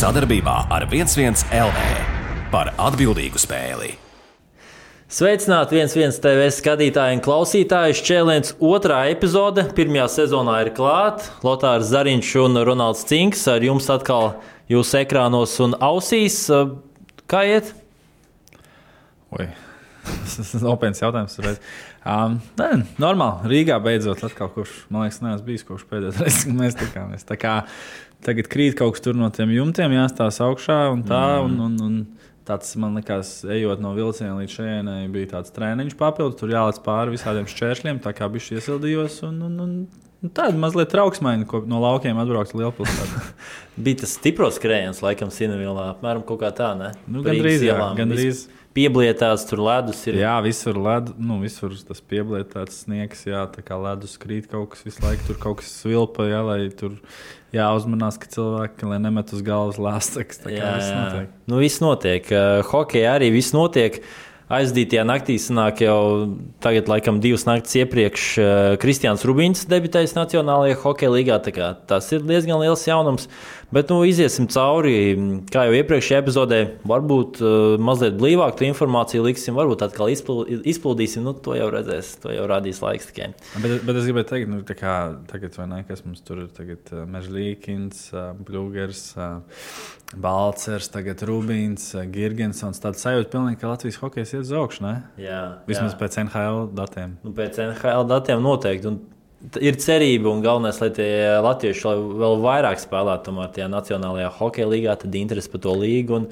Sadarbībā ar 11 LV par atbildīgu spēli. Sveicināti viens viens TV skatītāji un klausītāji. Čēliens otrā epizode pirmajā sezonā ir klāta. Lotārs Zariņš un Ronalds Cinks ar jums atkal jūsu ekrānos un ausīs. Kā iet? Oi. Tas ir nopietns jautājums. Um, nē, normāli. Rīgā beidzot, atkal, kurš man liekas, neesmu bijis kopš pēdējās reizes, kad mēs tikāmies. Tā kā tagad krīt kaut kas no tiem jumtiem, jāstāsta augšā un tā. Mm. Un, un, un, tāds man liekas, ejot no vilciena līdz šejienei, bija tāds treniņš papildus. Tur jālec pāri visādiem šķēršļiem, tā kā bija iesildījos. Un, un, un, un tāda mazliet trauksmaina, ko no laukiem atbraukt uz lielpilsētu. bija tas stiprs skrējiens, laikam, Sinavilā. Apmēram kā tā, ne? Nu, gandrīz, jā, gandrīz. Vis pieblietās, tur ledus ir. Jā, visur, led, nu, visur tas pieblietās sniegs, jā, tā kā ledus krīt kaut kas visu laiku, tur kaut kas svilpa, jā, lai tur jāuzmanās, ka cilvēki, lai nemet uz galvas lāsteks. Tā kā jā, viss notiek. Nu, viss notiek. Hokeja arī viss notiek. Aizdītajā naktī sanāk jau tagad, laikam, divas naktis iepriekš Kristians Rubīns debitējis Nacionālajā hokeja līgā. Tas ir diezgan liels jaunums. Uh, Bet nu, iziesim cauri, kā jau iepriekšējā epizodē, varbūt uh, mazliet blīvāku informāciju liksim, varbūt atkal izplūdīsim. Nu, to jau redzēs, to jau rādīs laiks tikai. Bet, bet es gribēju teikt, nu, kā tagad, ne, kas mums tur ir tagad uh, Mežlīkins, uh, Bļūgers, Balcers, tagad Rubīns, Girgensons. Tāds sajūta pilnīgi, ka Latvijas hokejs iet uz augšu, ne? Jā. Vismaz jā. pēc NHL datiem. Nu, pēc NHL datiem noteikti. Un ir cerība un galvenais, lai tie latvieši vēl vairāk spēlētu tajā Nacionālajā hokeja līgā, tad interesi par to līgu. Un...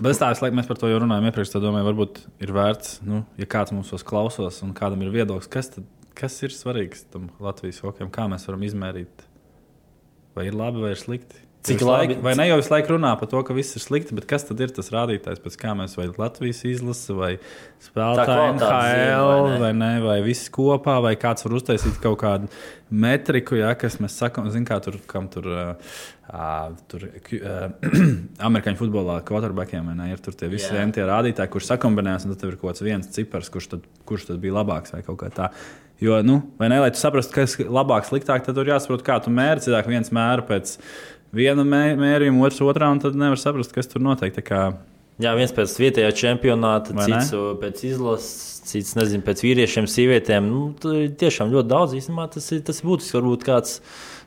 Bet es tādu laiku mēs par to jau runājām iepriekš. Es domāju, varbūt ir vērts, nu, ja kāds mums klausās un kādam ir viedoklis, kas, tad, kas ir svarīgs tam Latvijas hokejam, kā mēs varam izmērīt, vai ir labi vai ir slikti. Cik labi? Vai ne jau visu laiku runā par to, ka viss ir slikti, bet kas tad ir tas rādītājs, pēc kā mēs vai Latvijas izlase, vai spēlētāji NHL, vai, vai ne, vai viss kopā, vai kāds var uztaisīt kaut kādu metriku, ja, kas mēs sakām, zin, kā tur, kam tur. Uh, tur uh, amerikāņu futbolā quarterbackiem ne, ir tie visi yeah. tie rādītāji, kurš sakombinējas, un tad ir kaut kāds viens cipars, kurš tad, kurš tad bija labāks vai kaut kā tā. Jo, nu, vai ne, lai tu saprastu, kas ir labāk, sliktāk, tad tur jāsaprot, kā tu mēri. Cilvēki viens mēra pēc viena mē, mērījuma, otrs otrā, un tad nevar saprast, kas tur notiek. Jā, viens pēc vietējā čempionāta, Vai cits ne? pēc izlases, cits nezinu, pēc vīriešiem, sievietēm. Nu, tiešām ļoti daudz. Īstenībā tas ir, tas ir būtiski. Varbūt kāds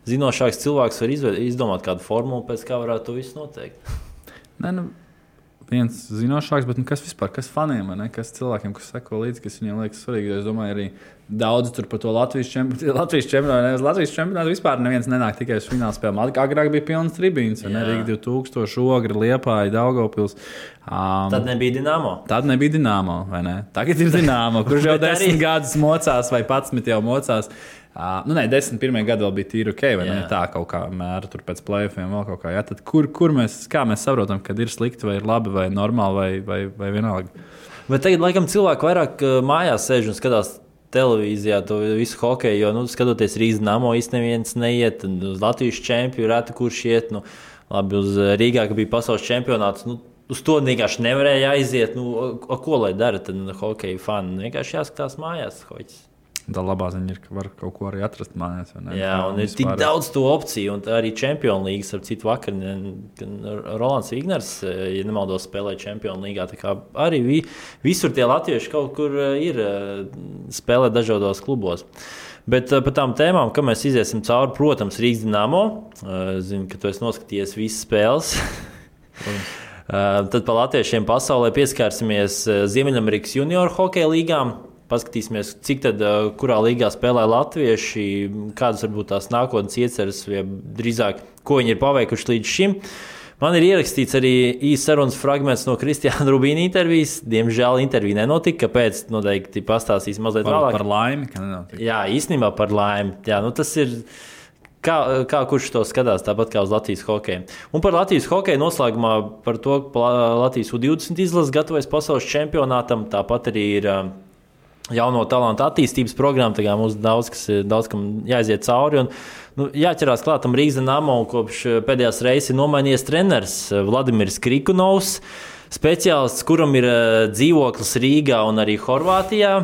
zinošāks cilvēks var izdomāt kādu formulu, pēc kā varētu to visu noteikt. Ne, nu, viens zinošāks, bet nu, kas vispār, kas faniem, ne? kas cilvēkiem, kas seko līdzi, kas viņiem liekas svarīgi. Es domāju, arī daudz tur par to Latvijas čempionātu. Latvijas čempionātu, Latvijas čempionātu vispār neviens nenāk tikai uz fināla spēlēm. Agrāk bija pilns tribīns, un arī 2000 ogri, liepāja, Daugopils. Um, tad nebija dīnāmo. Tad nebija dīnāmo, vai ne? Tagad ir dīnāmo, kurš jau desmit gadus mocās vai pats jau mocās. Uh, nu, nē, 10. gada vēl bija tīri ok, vai jā. ne tā kaut kā mēra tur pēc plēsoņiem, vēl kaut kā. Jā, tad kur, kur mēs, kā mēs saprotam, kad ir slikti vai ir labi vai normāli vai, vai, vai vienalga? Bet tagad, laikam, cilvēki vairāk mājās sēž un skatās televīzijā to visu hokeju, jo, nu, skatoties Rīgas namo, īstenībā neviens neiet, uz Latvijas čempionu reti kurš iet. Nu, labi, uz Rīgā, ka bija pasaules čempionāts. Nu, Uz to vienkārši nevarēja aiziet. Nu, ko lai dara? Tad hokeja fani vienkārši jāskatās mājās. Hoķis. Tā labā ziņa ir, ka var kaut ko arī atrast mājās. Jā, un ir tik daudz to opciju, un arī Champions League, ar citu vakar, Rolands Vigners, ja nemaldos, spēlēja Champions League. Arī vi, visur tie latvieši kaut kur eh, ir eh, spēlē dažādos klubos. Bet eh, par tām tēmām, kā mēs iesim cauri, protams, Rīgas dīnāmo. Zinu, ka tu esi noskatījies visas spēles. Tad par latviešiem pasaulē pieskarsimies Ziemeļamerikas junior hokeja līgām. Paskatīsimies, cik tad, kurā līgā spēlē latvieši, kādas varbūt tās nākotnes ieceras, vai drīzāk, ko viņi ir paveikuši līdz šim. Man ir ierakstīts arī īsts sarunas fragments no Kristiāna Rubīna intervijas. Diemžēl intervija nenotika. Kāpēc? Noteikti pastāstīs mazliet par, vēlāk. Par laimi, ka nenotika. Jā, īstenībā par laimi. Jā, nu tas ir. Kā, kā kurš to skatās, tāpat kā uz Latvijas hokeju. Un par Latvijas hokeju noslēgumā par to, ka Latvijas U20 izlases gatavojas pasaules čempionātam. Tāpat arī ir jauno talantu attīstības programmu. Tagad mums daudz, kas, daudz kam jāiziet cauri. Un, nu, jāķerās klātam Rīgas Namo, kopš pēdējās reizes ir nomainījies treneris Vladimirs Krikunovs. Speciālists, kuram ir dzīvoklis Rīgā un arī Horvātijā.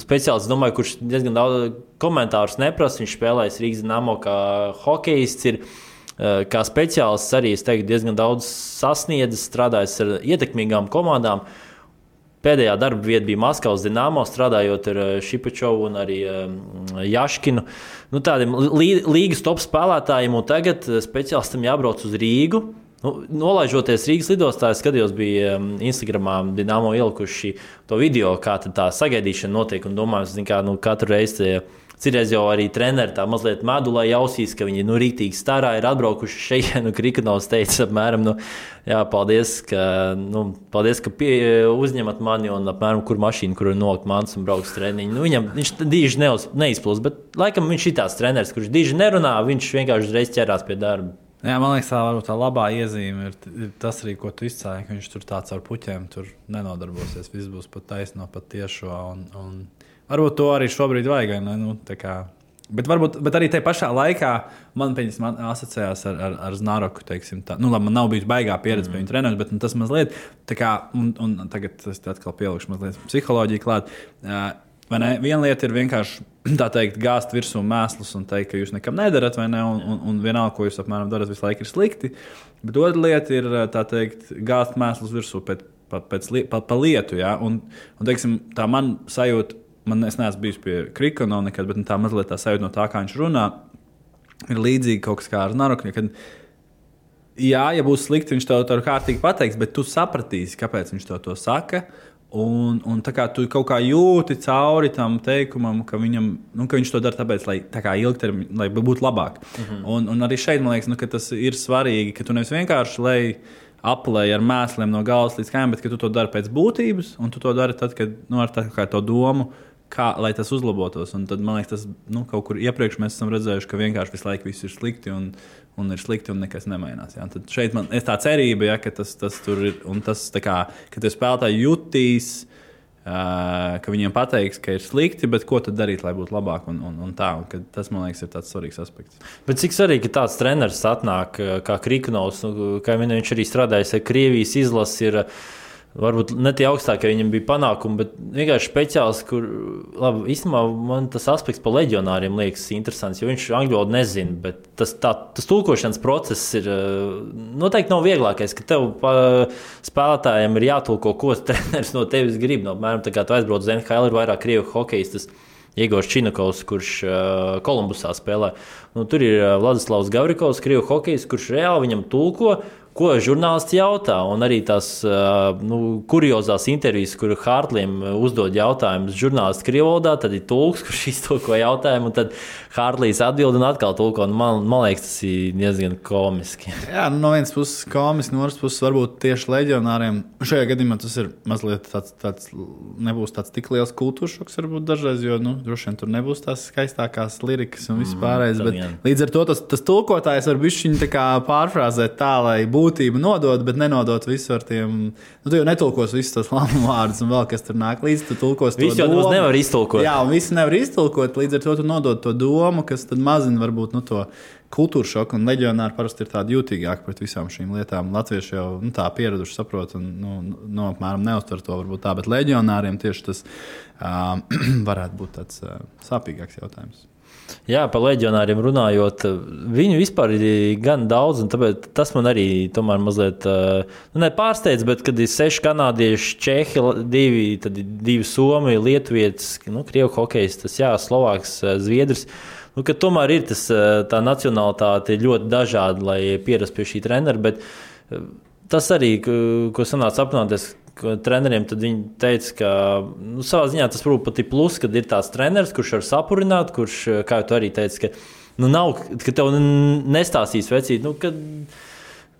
Speciālists, domāju, kurš diezgan daudz komentārus neprasa. Viņš spēlējas Rīgas Namo kā hokejists. Ir uh, kā speciālists arī teiktu, diezgan daudz sasniedzis, strādājis ar ietekmīgām komandām. Pēdējā darba vieta bija Maskavas dīnāmo, strādājot ar Šipačovu un arī Jaškinu. Nu, tādiem līgas top spēlētājiem, un tagad speciālistam jābrauc uz Rīgu Nu, nolaižoties Rīgas lidostā, es skatījos, bija Instagramā Dienāmo ielikuši to video, kā tā sagaidīšana notiek. Domāju, ka nu, katru reizi Citreiz jau arī treneri tā mazliet medulē jausīs, ka viņi nu, rītīgi starā ir atbraukuši šeit. Nu, Krikanovs teica, apmēram, nu, jā, paldies, ka, nu, paldies, ka pie, uzņemat mani un apmēram, kur mašīna, kur nolikt mans un brauks treniņu. Nu, viņam viņš diži neizplūst, bet laikam viņš ir tāds treneris, kurš diži nerunā, viņš vienkārši uzreiz ķerās pie darba. Jā, man liekas, tā, tā labā iezīme ir, ir tas arī, ko tu izcēli, ka viņš tur tāds ar puķiem tur nenodarbosies. Viss būs pat taisno, pat tiešo. Un, un varbūt to arī šobrīd vajag. Ne? Nu, Bet, varbūt, bet arī tajā pašā laikā man, man asociējās ar, ar, ar Znaroku. Teiksim, tā. nu, labi, man nav bijusi baigā pieredze mm. pie viņa treniņa, bet nu, tas mazliet, kā, un, un tagad es atkal pielikšu mazliet psiholoģiju klāt. Uh, Viena lieta ir vienkārši teikt, gāzt virsū mēslus un teikt, ka jūs nekam nedarat, vai ne? Un, un, un vienalga, ko jūs apmēram darat, visu laiku ir slikti. Bet otra lieta ir teikt, gāzt mēslus virsū pēc, pa, pēc, pa, pa lietu. Ja? Un, un, teiksim, tā man sajūta, man es neesmu bijis pie Krikona nekad, bet nu, tā mazliet tā sajūta no tā, kā viņš runā, ir līdzīga kaut kas kā ar Naruku. Jā, ja būs slikti, viņš tev to kārtīgi pateiks, bet tu sapratīsi, kāpēc viņš tev to saka. Un, un tā kā tu kaut kā jūti cauri tam teikumam, ka, viņam, nu, ka viņš to dara tāpēc, lai tā kā ilgtermiņā, lai būtu labāk. Mm -hmm. un, un arī šeit man liekas, nu, tas ir svarīgi, ka tu nevis vienkārši lai aplēji ar mēsliem no galvas līdz kājām, bet ka tu to dari pēc būtības, un tu to dari tad, kad nu, ar tā, to domu kā lai tas uzlabotos. Un tad man liekas, tas nu, kaut kur iepriekš mēs esam redzējuši, ka vienkārši visu laiku viss ir slikti un, un ir slikti un nekas nemainās. Ja? Tad šeit man ir tā cerība, ja, ka tas, tas tur ir un tas, kā, ka tie spēlētāji jutīs. Uh, ka viņiem pateiks, ka ir slikti, bet ko tad darīt, lai būtu labāk? Un, un, un tā, un tas, man liekas, ir tāds svarīgs aspekts. Bet cik svarīgi, ka tāds treneris atnāk kā Kriknovs, nu, kā viņš arī strādājis ar Krievijas izlasi. Ir, uh, Varbūt ne tie augstākie viņam bija panākumi, bet vienkārši speciāls, kur, labi, īstenībā man tas aspekts par leģionāriem liekas interesants, jo viņš angļu valodu nezina, bet tas, tā, tas tulkošanas process ir noteikti nav vieglākais, ka tev pa, spēlētājiem ir jātulko, ko treneris no tevis grib. No, mēram, tā kā tu aizbrauc uz NHL, ir vairāk krievu hokejistus. Iegūs Činakovs, kurš uh, Kolumbusā spēlē. Nu, tur ir uh, Vladislavs Gavrikovs, krievu hokejs, kurš reāli viņam tulko. Uh, ko žurnālisti jautā, un arī tās nu, kuriozās intervijas, kur Hārtlīm uzdod jautājumus žurnālisti Krievijā, tad ir tulks, kurš iztulko jautājumu, tad Hārtlīs atbild un atkal tulko. Un man, man liekas, tas ir diezgan komiski. Jā, nu, no vienas puses komiski, no otras puses varbūt tieši leģionāriem. Šajā gadījumā tas ir mazliet tāds, tāds nebūs tāds tik liels kultūras šoks, varbūt dažreiz, jo nu, droši vien tur nebūs tās skaistākās lirikas un viss mm, pārējais. Bet, līdz ar to tas, tas tulkotājs var būt viņa pārfrāzēt tā, lai būtību nodot, bet nenodot visu ar tiem. Nu, tu jau netulkos visus tos lamu vārdus, un vēl kas tur nāk līdzi. Tu tulkos visu, domu. nevar iztulkot. Jā, un visi nevar iztulkot. Līdz ar to tu nodod to domu, kas mazina varbūt nu, to kultūras šoku. Un leģionāri parasti ir tādi jutīgāki pret visām šīm lietām. Latvieši jau nu, tā pieraduši, saprot, un nu, nu, apmēram neuztver to varbūt tā. Bet leģionāriem tieši tas uh, varētu būt tāds uh, sāpīgāks jautājums. Jā, par leģionāriem runājot, viņu vispār ir gan daudz, un tas man arī tomēr mazliet nu, nepārsteidz. Bet, kad ir seši kanādieši, čehi, divi, divi somi, lietuvietis, nu, krievu hokejs, tas jā, slovāks, zviedrs. Nu, tomēr ir tas, tā nacionālitāte ļoti dažāda, lai pierastu pie šī trenera. Bet tas arī, ko sanāca apmainīties treneriem, tad viņi teica, ka nu, savā ziņā tas varbūt pat ir plus, kad ir tāds treneris, kurš var sapurināt, kurš, kā jau tu arī teici, ka, nu, nav, ka tev nestāstīs vecīt. Nu, kad,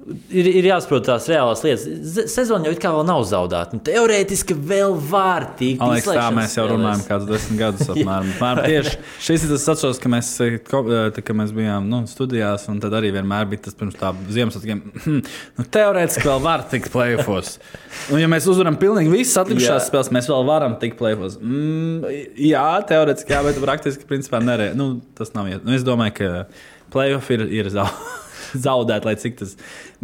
ir, ir jāsaprot tās reālās lietas. Sezona jau kā vēl nav zaudēta. Nu, teorētiski vēl var tikt. Man liekas, tā mēs jau runājam kādus desmit gadus apmēram. apmēram tieši šis ir tas atceros, ka mēs, eh, eh, ka mēs bijām nu, studijās, un tad arī vienmēr bija tas pirms tā Ziemassvētkiem. nu, teorētiski vēl var tikt plēfos. Un, ja mēs uzvaram pilnīgi visas atlikušās spēles, mēs vēl varam tikt plēfos. Mm, jā, teorētiski, jā, bet praktiski principā nerē. Nu, tas nav iet. Nu, es domāju, ka plēfof ir, ir zaudēts. zaudēt, lai cik tas.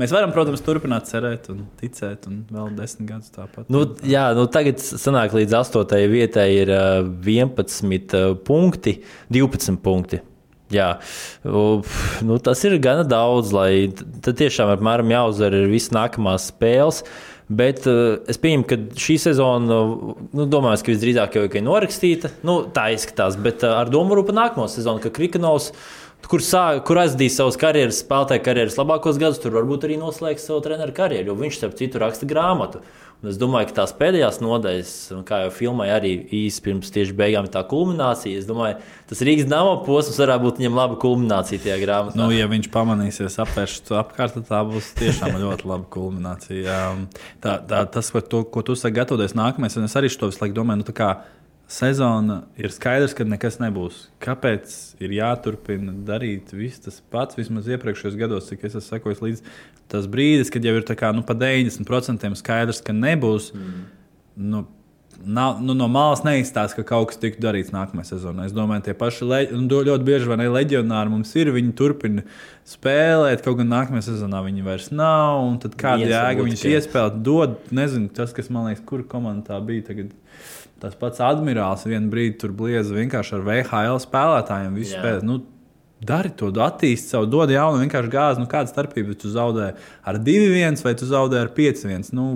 Mēs varam, protams, turpināt cerēt un ticēt, un vēl desmit gadus tāpat. Nu, jā, nu tagad sanāk līdz astotajai vietai ir 11 punkti, 12 punkti. Jā, Uf, nu, tas ir gana daudz, lai tad tiešām apmēram jāuzvar visas nākamās spēles. Bet uh, es pieņemu, ka šī sezona, nu, domāju, ka visdrīzāk jau ir norakstīta. Nu, tā izskatās, bet uh, ar domu par nākamo sezonu, ka Krikanovs, kur, sā, kur aizdīs savas karjeras, spēlētāja karjeras labākos gadus, tur varbūt arī noslēgs savu treneru karjeru, jo viņš, starp citu, raksta grāmatu. Un es domāju, ka tās pēdējās nodaļas, kā jau filmai, arī īsi pirms tieši beigām ir tā kulminācija. Es domāju, tas Rīgas dāmas posms varētu būt viņam laba kulminācija tajā grāmatā. Nu, ja viņš pamanīsies apvērst apkārt, tad tā būs tiešām ļoti laba kulminācija. Tā, tā, tas, to, ko tu saki, gatavoties nākamajai, un es arī to visu laiku domāju, nu, sezona ir skaidrs, ka nekas nebūs. Kāpēc ir jāturpina darīt viss tas pats, vismaz iepriekšējos gados, cik es esmu sekojis līdzi tas brīdis, kad jau ir kā, nu, pa 90% skaidrs, ka nebūs. Mm. Nu, Nav, nu, no malas neizstāsta, ka kaut kas tiktu darīts nākamajā sezonā. Es domāju, tie paši leģ... ļoti bieži ne leģionāri mums ir. Viņi turpina spēlēt, kaut gan nākamajā sezonā viņi vairs nav. Tad kāda jēga viņus iespēlēt, dod, nezinu, tas, kas man liekas, kur komandā bija tagad Tas pats admirālis vienā brīdī tur blieza vienkārši ar VHL spēlētājiem. Spēlē, nu, dari to, attīsti savu, dod jaunu, vienkārši gāzi. Nu, kāda starpība tu zaudē ar 2-1 vai tu zaudē ar 5-1? Nu,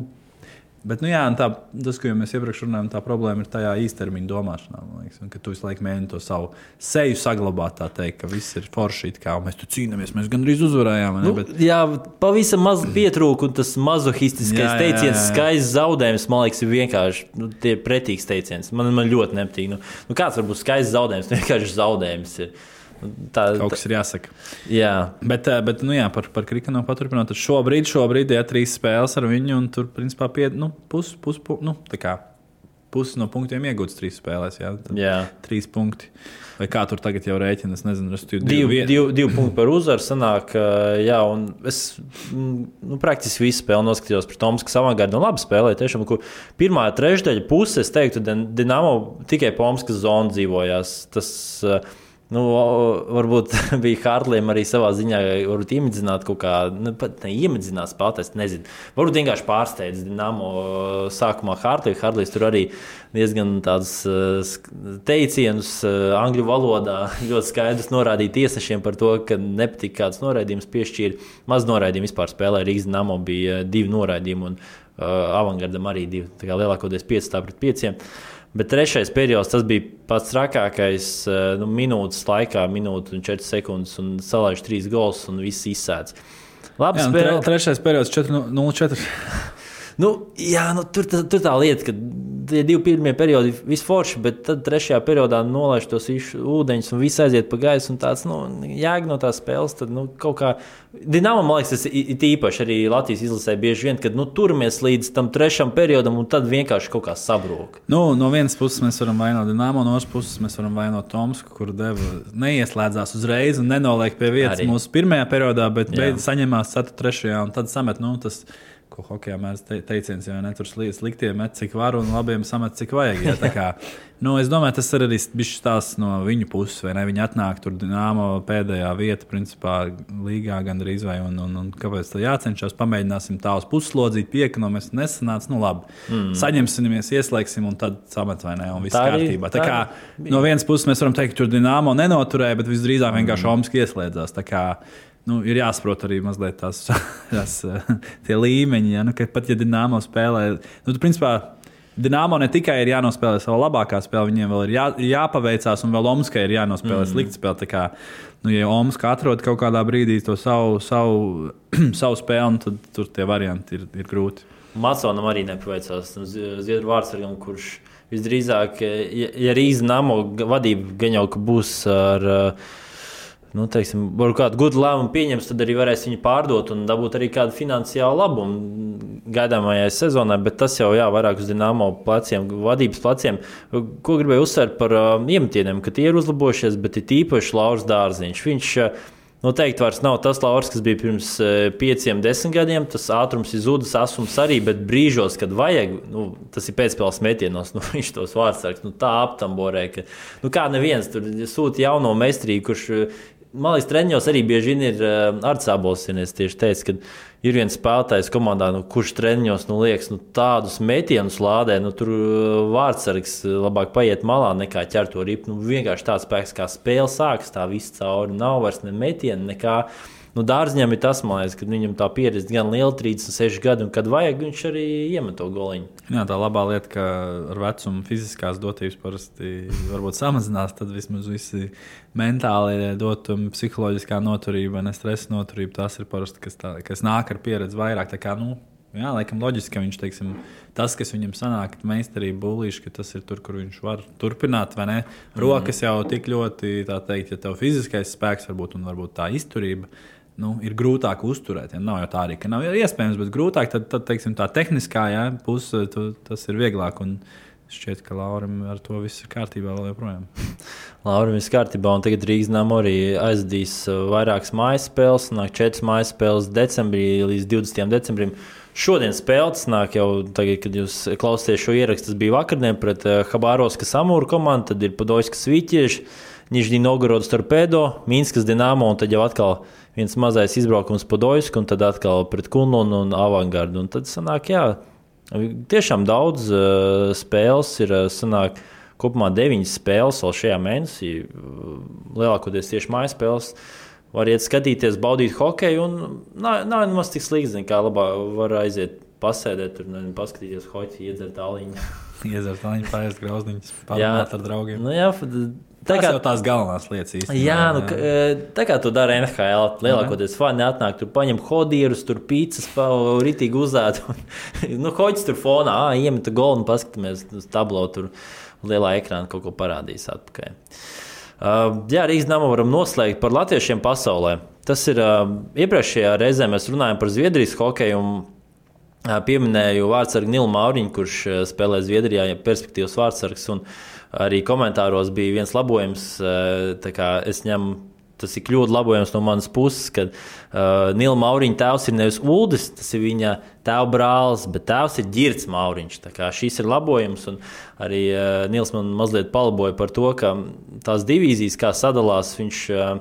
Bet, nu, jā, tā, tas, ko mēs iepriekš runājām, tā problēma ir tajā īstermiņa domāšanā. Liekas, ka tu visu laiku mēģini to savu seju saglabāt, tā teikt, ka viss ir forši, kā mēs tur cīnāmies. Mēs gandrīz uzvarējām. Nu, bet... Jā, pavisam maz pietrūka, un tas mazohistiskais teiciens, skaists zaudējums, man liekas, ir vienkārši nu, pretīgs teiciens. Man, man ļoti nepatīk. Nu, nu, kāds var būt skaists zaudējums? Vienkārši zaudējums. Ir. Tā kaut kas ir jāsaka. Jā. Bet, eh, bet nu, jā, par, par Krikanu paturpinot, šobrīd, šobrīd ir trīs spēles ar viņu, un tur principā pie, nu, pus, pus, pus, nu, pusi no punktiem iegūts trīs spēlēs. Jā, jā. Trīs punkti. Vai kā tur tagad jau rēķina? Es nezinu, kas tur ir. Divi, divi, divi punkti par uzvaru sanāk. Jā, un es nu, praktiski visu spēli noskatījos par Tomasku avangardu. Un labi spēlēja. Tiešām, pirmā trešdaļa puse, es teiktu, Dienāmo tikai Pomskas zona dzīvojās. Tas, uh, Nu, varbūt bija Hārlīm arī savā ziņā, varbūt iemidzināt kaut kā, nu, pat ne iemidzināt spēlēt, es nezinu. Varbūt vienkārši pārsteidz Dienāmo sākumā Hārlī. Hārlīs tur arī diezgan tādus teicienus angļu valodā ļoti skaidrs norādīja tiesnešiem par to, ka nepatīk kāds noraidījums piešķīra. Maz noraidījumu vispār spēlē Rīgas Dienāmo bija divi noraidījumi un uh, Avangardam arī divi. Tā kā lielākoties 5 pret 5. Bet trešais periods tas bija pats trakākais. Eh, nu, minūtes laikā, minūte un 4 sekundes, un salaiž 3 gols, un viss izsēdz. Labi, jā, spēl... tre, trešais periods 4-0-4. nu, jā, nu, tur, tur tā lieta, ka tie divi pirmie periodi ir visforši, bet tad trešajā periodā nolaiž tos ūdeņus un viss aiziet pa gaisu. Tāds nu, jēga no tās spēles. Tad, nu, kā, Dinamo, man liekas, tas ir īpaši arī Latvijas izlasē bieži vien, kad nu, turamies līdz tam trešam periodam un tad vienkārši kaut kā sabrūk. Nu, no vienas puses mēs varam vainot Dinamo, no otras puses mēs varam vainot Tomsku, kur deva neieslēdzās uzreiz un nenoliek pie vietas arī. mūsu pirmajā periodā, bet beidz saņemās 4. un tad samet. Nu, tas, ko hokeja te, teiciens, ja ne tur sliktiem met cik var un labiem samet cik vajag. Ja, kā, nu, es domāju, tas ir arī bijis tās no viņu puses, vai ne? Viņi atnāk tur dināmo pēdējā vieta, principā, līgā gandrīz vai, un, un, un kāpēc tā jācenšas, pamēģināsim tā uz puslodzīt, pieka no mēs nesanāca, nu labi, mm. saņemsimies, ieslēgsim un tad samet vai ne, un viss kārtībā. Tā kā no vienas puses mēs varam teikt, tur dināmo nenoturēja, bet visdrīzāk vienkārši mm. Omski ieslēdzās nu, ir jāsaprot arī mazliet tās, tās tie līmeņi. Ja? Nu, pat ja Dienāmo spēlē, nu, tu, principā, Dienāmo ne tikai ir jānospēlē savu labākā spēle, viņiem vēl ir jā, jāpaveicās, un vēl Omaskai ir jānospēlē mm. slikta spēle. Kā, nu, ja Omaska atrod kaut kādā brīdī to savu, savu, savu spēli, tad tur tie varianti ir, ir grūti. Matsonam arī nepaveicās. Nu, Zviedru vārdsargam, kurš visdrīzāk, ja, ja Rīgas namo vadība gan jau būs ar uh, nu, teiksim, kādu gudru lēmumu pieņems, tad arī varēs viņu pārdot un dabūt arī kādu finansiālu labumu gaidāmajai sezonai. Bet tas jau jā, vairāk uz dīnāmo pleciem, vadības pleciem. Ko gribēju uzsvērt par uh, iemetieniem, ka tie ir uzlabojušies, bet ir īpaši Lauris Dārziņš. Viņš, uh, Noteikti vairs nav tas Lauris, kas bija pirms uh, pieciem, desmit gadiem. Tas ātrums ir zudis, asums arī, bet brīžos, kad vajag, nu, tas ir pēcspēles metienos, nu, viņš tos vārdsargs nu, tā aptamborē, ka nu, kā neviens tur sūta jauno meistarību, kurš liekas, treniņos arī bieži vien ir uh, ar cēlosies. Tieši teicu, ka ir viens spēlētājs komandā, nu, kurš treniņos nu, liekas, nu, tādus metienus lādē, nu, tur vārdsargs labāk paiet malā nekā ķert to ripu. Nu, vienkārši tāds spēks, kā spēle sākas, tā viss cauri. Nav vairs ne metienu, nekā. Nu, Dārziņam ir tas, liekas, ka viņam tā pieredze gan liela, 36 gadi, un kad vajag, viņš arī iemet to goliņu. Jā, tā labā lieta, ka ar vecumu fiziskās dotības parasti varbūt samazinās, tad vismaz visi mentāli dotumi, psiholoģiskā noturība, ne stresa noturība, tas ir parasti, kas, tā, kas nāk ar pieredzi vairāk. Kā, nu, jā, laikam loģiski, ka viņš, teiksim, tas, kas viņam sanāk, meistarība, būlīši, ka tas ir tur, kur viņš var turpināt? Rokas jau tik ļoti, tā teikt, ja tev fiziskais spēks varbūt un varbūt tā izturība nu, ir grūtāk uzturēt. Ja? Nav jau tā arī, ka nav iespējams, bet grūtāk, tad, tad teiksim, tā tehniskā ja, puse, tu, tas ir vieglāk. Un, Šķiet, ka Laurim ar to viss ir kārtībā vēl joprojām. Laurim viss kārtībā, un tagad Rīgas nama arī aizdīs uh, vairākas mājas spēles. Nāk četras mājas spēles decembrī līdz 20. decembrim. Šodien spēles nāk jau tagad, kad jūs klausāties šo ierakstu. Tas bija vakardien pret uh, Habārovska Samūru komandu, tad ir Padoļskas Vīķieši, Nižņī Novgorodas Torpedo, Mīnskas Dinamo un tad jau atkal viens mazais izbraukums pa Doisku, un tad atkal pret Kunlunu un Avangardu. Un tad sanāk, jā, tiešām daudz uh, spēles ir. Uh, sanāk, kopumā deviņas spēles vēl šajā mēnesī, lielākoties tieši mājas spēles. Var iet skatīties, baudīt hokeju, un nav, nav nemaz tik slikti, kā labāk var aiziet pasēdēt, tur nezinu, paskatīties hoci, iedzert tāliņu. iedzert tāliņu, pāriest grauzdiņus, parunāt ar draugiem. Nu, jā, Tā kā jau tās galvenās lietas īstenībā. Jā, nu, jā. tā kā tu dari NHL, lielākoties fani atnāk, tur paņem hodierus, tur pīcis, ritīgi uzēt. nu, hoģis tur fonā, ā, iemeta golu un paskatāmies uz tablo, tur lielā ekrāna kaut ko parādīs atpakaļ. Uh, jā, Rīgas namu varam noslēgt par latviešiem pasaulē. Tas ir uh, iepriekšējā reizē mēs runājam par Zviedrijas hokeju. Un, uh, Pieminēju vārdsargu Nilu Mauriņu, kurš spēlē Zviedrijā, ja perspektīvas vārdsargs. Un, uh, arī komentāros bija viens labojums. Eh, es ņemu tas ir kļūda labojums no manas puses, ka uh, Nila Mauriņa tēvs ir nevis Uldis, tas ir viņa tēva brālis, bet tēvs ir Girts Mauriņš. Šis ir labojums, un arī uh, Nils man mazliet palaboja par to, ka tās divīzijas, kā sadalās, viņš uh,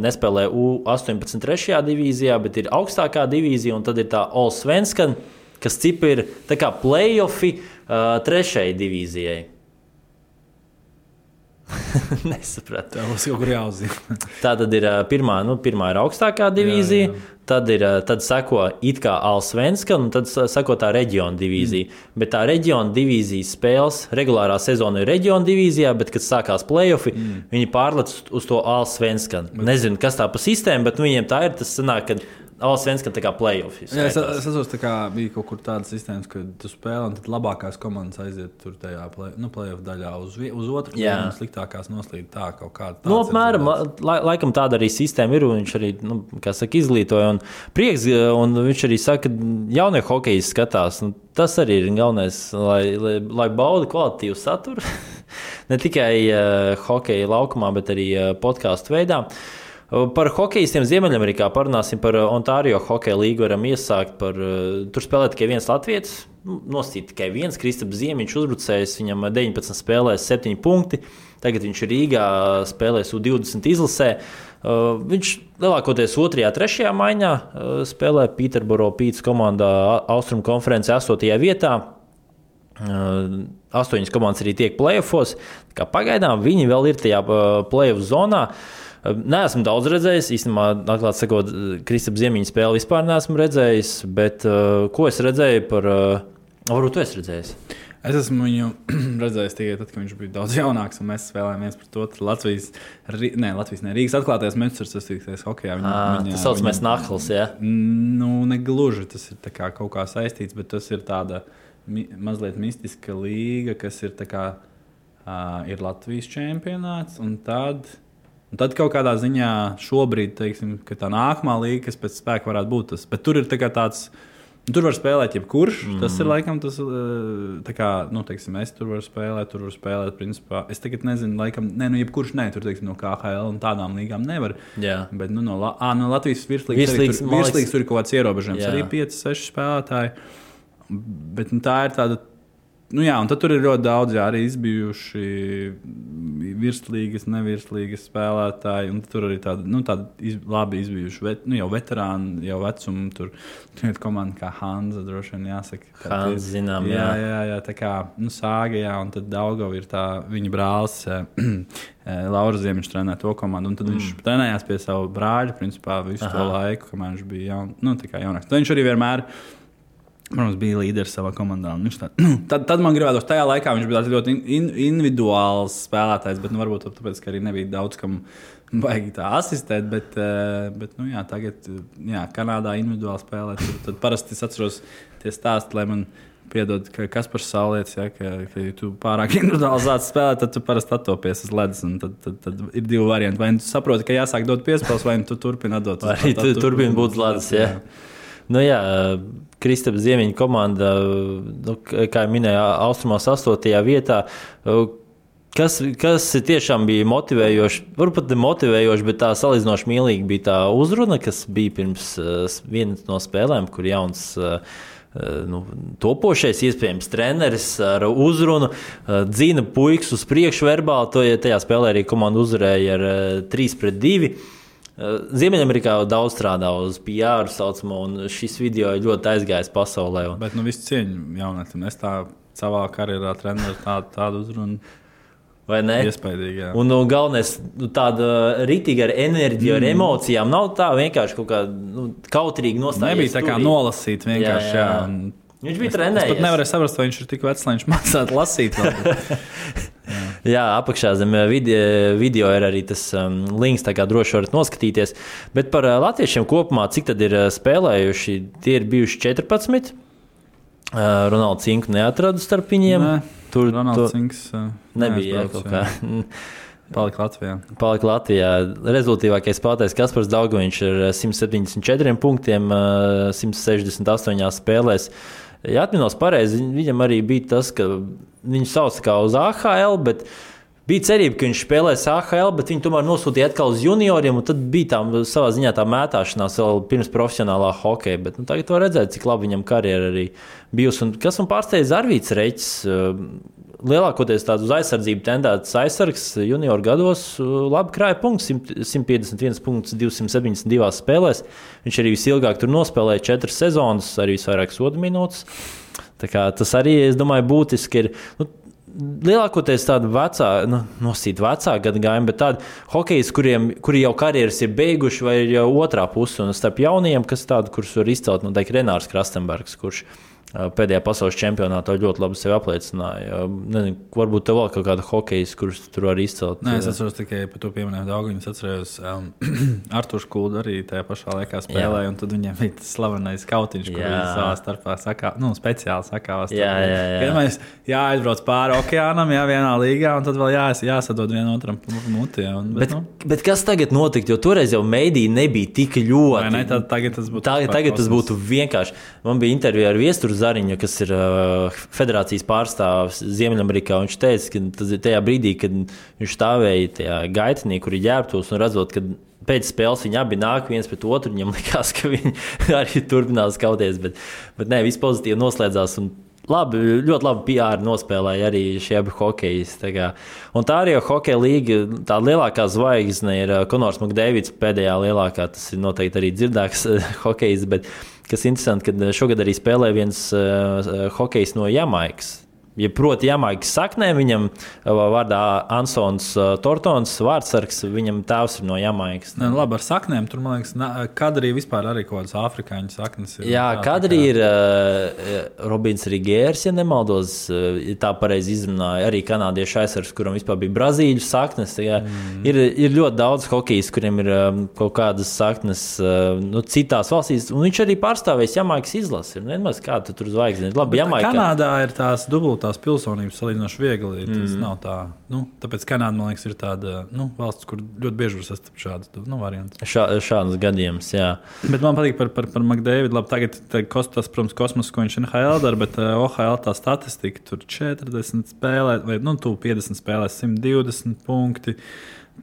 nespēlē U18 trešajā divīzijā, bet ir augstākā divīzija, un tad ir tā All Svenskan, kas cip ir playoffi uh, trešajai divīzijai. Nesapratu. Tā mums kaut kur jāuzzina. tā tad ir pirmā, nu, pirmā ir augstākā divīzija, jā, jā. Tad, ir, tad seko it kā Alsvenska, un tad seko tā reģiona divīzija. Mm. Bet tā reģiona divīzijas spēles, regulārā sezona ir reģiona divīzijā, bet, kad sākās playoffs, mm. viņi pārlec uz to Alsvenska. Nezinu, kas tā pa sistēmu, bet viņiem tā ir. Tas sanāk, ka Allsvenskan tā kā playoff. Jā, es, es atceros, ka bija kaut kur tāda sistēma, ka tu spēlē, un tad labākās komandas aiziet tur tajā play, nu, playoff daļā uz, uz otru pusi, un sliktākās noslīd tā kaut kāda. Nu, apmēram, la, laikam tāda arī sistēma ir, un viņš arī, nu, kā saka, izglītoja, un prieks, un viņš arī saka, ka jaunie hokeji skatās. Nu, tas arī ir galvenais, lai, lai, lai bauda kvalitīvu saturu. ne tikai uh, hokeja laukumā, bet arī uh, podkāstu veidā. Uh, Par hokeistiem Ziemeļamerikā parunāsim par Ontārio hokeja līgu. Varam iesākt par. Tur spēlē tikai viens latviečs. Nu, nosīt tikai viens Kristaps Ziemiņš, uzbrucējs. Viņam 19 spēlēs, 7 punkti. Tagad viņš ir Rīgā, spēlēs U20 izlasē. Uh, viņš lielākoties otrajā, trešajā maiņā uh, spēlē Pīterboro Pītas komandā Austrum konferencē 8. vietā. Astoņas komandas arī tiek plēsofos. Pagaidām viņi vēl ir tajā plēsofu zonā. Uh, Nē, esmu daudz redzējis. Īstenībā, atklāti sakot, Kristapam Ziemiņa spēli vispār neesmu redzējis. Bet ko es redzēju par. Varbūt tu esi redzējis. Es esmu viņu redzējis tikai tad, kad viņš bija daudz jaunāks, un mēs spēlējāmies par to. Latvijas, ne, Latvijas, ne Rīgas atklātais tas ir hokeja. Viņa, à, viņa, tas saucamais nahls, jā. Nu, negluži tas ir kā kaut kā saistīts, bet tas ir tāda mi, mazliet mistiska līga, kas ir, kā, uh, ir Latvijas čempionāts, un tad Un tad kaut kādā ziņā šobrīd, teiksim, tā nākamā līnija, kas pēc spēka varētu būt tas. Bet tur ir tā tāds. Tur var spēlēt jebkurš. Mm. Tas ir laikam tas, eh, kā, nu, teiksim, es tur varu spēlēt, tur varu spēlēt. Principā. Es tagad nezinu, laikam, ne, nu, jebkurš ne, tur, teiksim, no KHL un tādām līgām nevar. Jā. Bet, nu, no, à, no Latvijas virslīgas, tur, virslīgas tur ir kaut kāds ierobežojums. Arī 5, 6 spēlētāji. Bet nu, tā ir tāda Nu, jā, un tur ir ļoti daudz jā, arī izbijuši virslīgas, nevirslīgas spēlētāji. Tur arī tādi nu, iz, labi izbijuši, vet, nu, jau veterāni, jau vecumi. Tur ir komanda kā Hanza, droši vien jāsaka. Hanza, zinām, jā. Jā, jā, jā tā kā nu, Sāga, jā, un tad Daugava ir tā viņa brālis. Laura Ziemņš trenē to komandu, un tad mm. viņš trenējās pie sava brāļa, principā visu Aha. to laiku, kamēr viņš bija jaun, nu, jaunāks. Tad viņš arī vienmēr ir Protams, bija līderis savā komandā. Tā, tad, tad man gribējās, tajā laikā viņš bija ļoti in, individuāls spēlētājs, bet nu, varbūt tāpēc, ka arī nebija daudz kam baigi tā asistēt. Bet, eh, bet nu, jā, tagad, jā, Kanādā individuāli spēlēt. Tad, tad parasti es atceros tie stāsti, lai man piedod, ka kas par saulēci, ja, ka, ka ja tu pārāk individuāli sāc spēlēt, tad tu parasti attopies uz ledus. Tad, tad, tad ir divi varianti. Vai nu tu saproti, ka jāsāk dot piespēles, vai nu tu turpini dot. Vai arī tu turpini būt ledus. Jā. Jā. Nu, jā, Kristapes Ziemiņa komanda, nu, kā jau minēju, austrumos 8. vietā. Kas, kas tiešām bija motivējoši, varbūt ne motivējoši, bet tā salīdzinoši mīlīga bija tā uzruna, kas bija pirms uh, vienas no spēlēm, kur jauns uh, nu, topošais, iespējams, treneris ar uzrunu dzina puikas uz priekšu verbāli. To, ja tajā spēlē arī komanda uzvarēja ar 3 pret 2. Ziemeļamerikā daudz strādā uz PR, saucamo, un šis video ir ļoti aizgājis pasaulē. Un... Bet nu, viss cieņa jaunatnē. Es tā savā karjerā treniņu tādu, tādu uzrunu. Vai ne? Iespējams, jā. Un nu, galvenais, nu, tāda rītīga ar enerģiju, mm. ar emocijām. Nav tā vienkārši kaut kā nu, kautrīgi nostājās. Nebija tā kā nolasīt vienkārši. Jā, jā. Jā. Viņš bija treniņš. Es pat nevarēju saprast, vai viņš ir tik vecs, lai viņš mācītu lasīt. Jā, apakšā zem eh, video, video ir arī tas um, links, tā kā droši varat noskatīties. Bet par uh, latviešiem kopumā, cik tad ir uh, spēlējuši, tie ir bijuši 14. Uh, Ronalds Cinku neatradu starp viņiem. Nē, tur Ronalds Cinks uh, nebija jā, kaut kā. Palika Latvijā. Palika Latvijā. Rezultātīvākais spēlētājs Kaspars Daugovičs ar 174 punktiem, 168 spēlēs. Ja atminos pareizi, viņam arī bija tas, ka viņu sauc kā uz AHL. Bija cerība, ka viņš spēlēs AHL, bet viņi tomēr nosūtīja atkal uz junioriem. Tad bija tā savā ziņā tā mētāšanās vēl pirms profesionālā hokeja. Bet, nu, tagad var redzēt, cik labi viņam karjera arī bijusi. Un kas man pārsteidza Arvīts Reķis. Lielākoties tāds uz aizsardzību tendēts aizsargs junior gados, labi krāja punkts, 151 punkts 272 spēlēs. Viņš arī visilgāk tur nospēlēja 4 sezonas, arī visvairāk sodu minūtes. Tas arī, es domāju, būtiski ir. Nu, Lielākoties tādu vecā, nu, nosīt vecā gada gājumu, bet tādi hokeji, kuriem kuri jau karjeras ir beiguši, vai ir jau otrā puse, un starp jaunajiem, kas tādu, kurus var izcelt, noteikti Renārs Krastenbergs, kurš ir pēdējā pasaules čempionātā ļoti labi sevi apliecināja. Nezinu, varbūt tev vēl kaut kāda hokeja, kurus tur var izcelt. Nē, es atceros tikai par to pieminēju Dāngu. Es atceros, um, Arthurs Kuldu arī tajā pašā laikā spēlēja, jā. un tad viņiem bija tas slavenais kautiņš, kur viņi savā starpā sakā, nu, speciāli sakāvās. Jā, jā, jā. Mēs jāaizbrauc pāri okeānam, jā, vienā līgā, un tad vēl jās, jāsadod vienotram mutī. Un, bet, bet, nu. bet kas tagad notikt? Jo toreiz jau mēdī nebija tik ļoti. Vai ne, tad, tagad tas būtu. Tagad, tagad tas būtu vienkārši. Man bija intervija ar Viesturu Zariņu, kas ir uh, federācijas pārstāvis Ziemeļamerikā. Viņš teica, ka tas ir tajā brīdī, kad viņš stāvēja tajā gaitenī, kur ir ģērbtos un redzot, ka pēc spēles viņi abi nāk viens pret otru. Viņam likās, ka viņi arī turpinās kauties, bet, bet nē, viss pozitīvi noslēdzās. Labi, ļoti labi PR nospēlēja arī šie abi hokeji. Un tā arī hokeja līga, tā lielākā zvaigzne ir Konors Makdēvits, pēdējā lielākā. Tas ir noteikti arī dzirdāks hokejs. Bet, kas interesanti, ka šogad arī spēlē viens uh, hokejs no Jamaikas. Ja proti, Jamaikas saknē viņam vārdā Ansons Tortons, vārdsargs, viņam tēvs ir no Jamaikas. Ne, nu, labi, ar saknēm tur, man liekas, kadrī vispār arī kaut kādas afrikāņu saknes ir. Jā, tā kā... ir uh, Robins Rigērs, ja nemaldos, uh, tā pareizi izrunāja, arī kanādiešu aizsargs, kuram vispār bija brazīļu saknes. Jā, mm. ir, ir ļoti daudz hokejs, kuriem ir um, kaut kādas saknes uh, nu, citās valstīs, un viņš arī pārstāvēs Jamaikas izlasi. Nemaz kā tu tur zvaigznes. Labi, Jamaika. Kanādā ir tās dubult tās pilsonības salīdzinoši viegli. Tas mm. nav tā. Nu, tāpēc Kanāda, man liekas, ir tāda nu, valsts, kur ļoti bieži var sastapt šādas nu, variantus. Šā, šādas gadījumus, jā. Bet man patīk par, par, par McDavidu. Labi, tagad tas, protams, kosmos, ko viņš NHL dara, bet uh, OHL tā statistika tur 40 spēlē, vai nu, 50 spēlēs 120 punkti.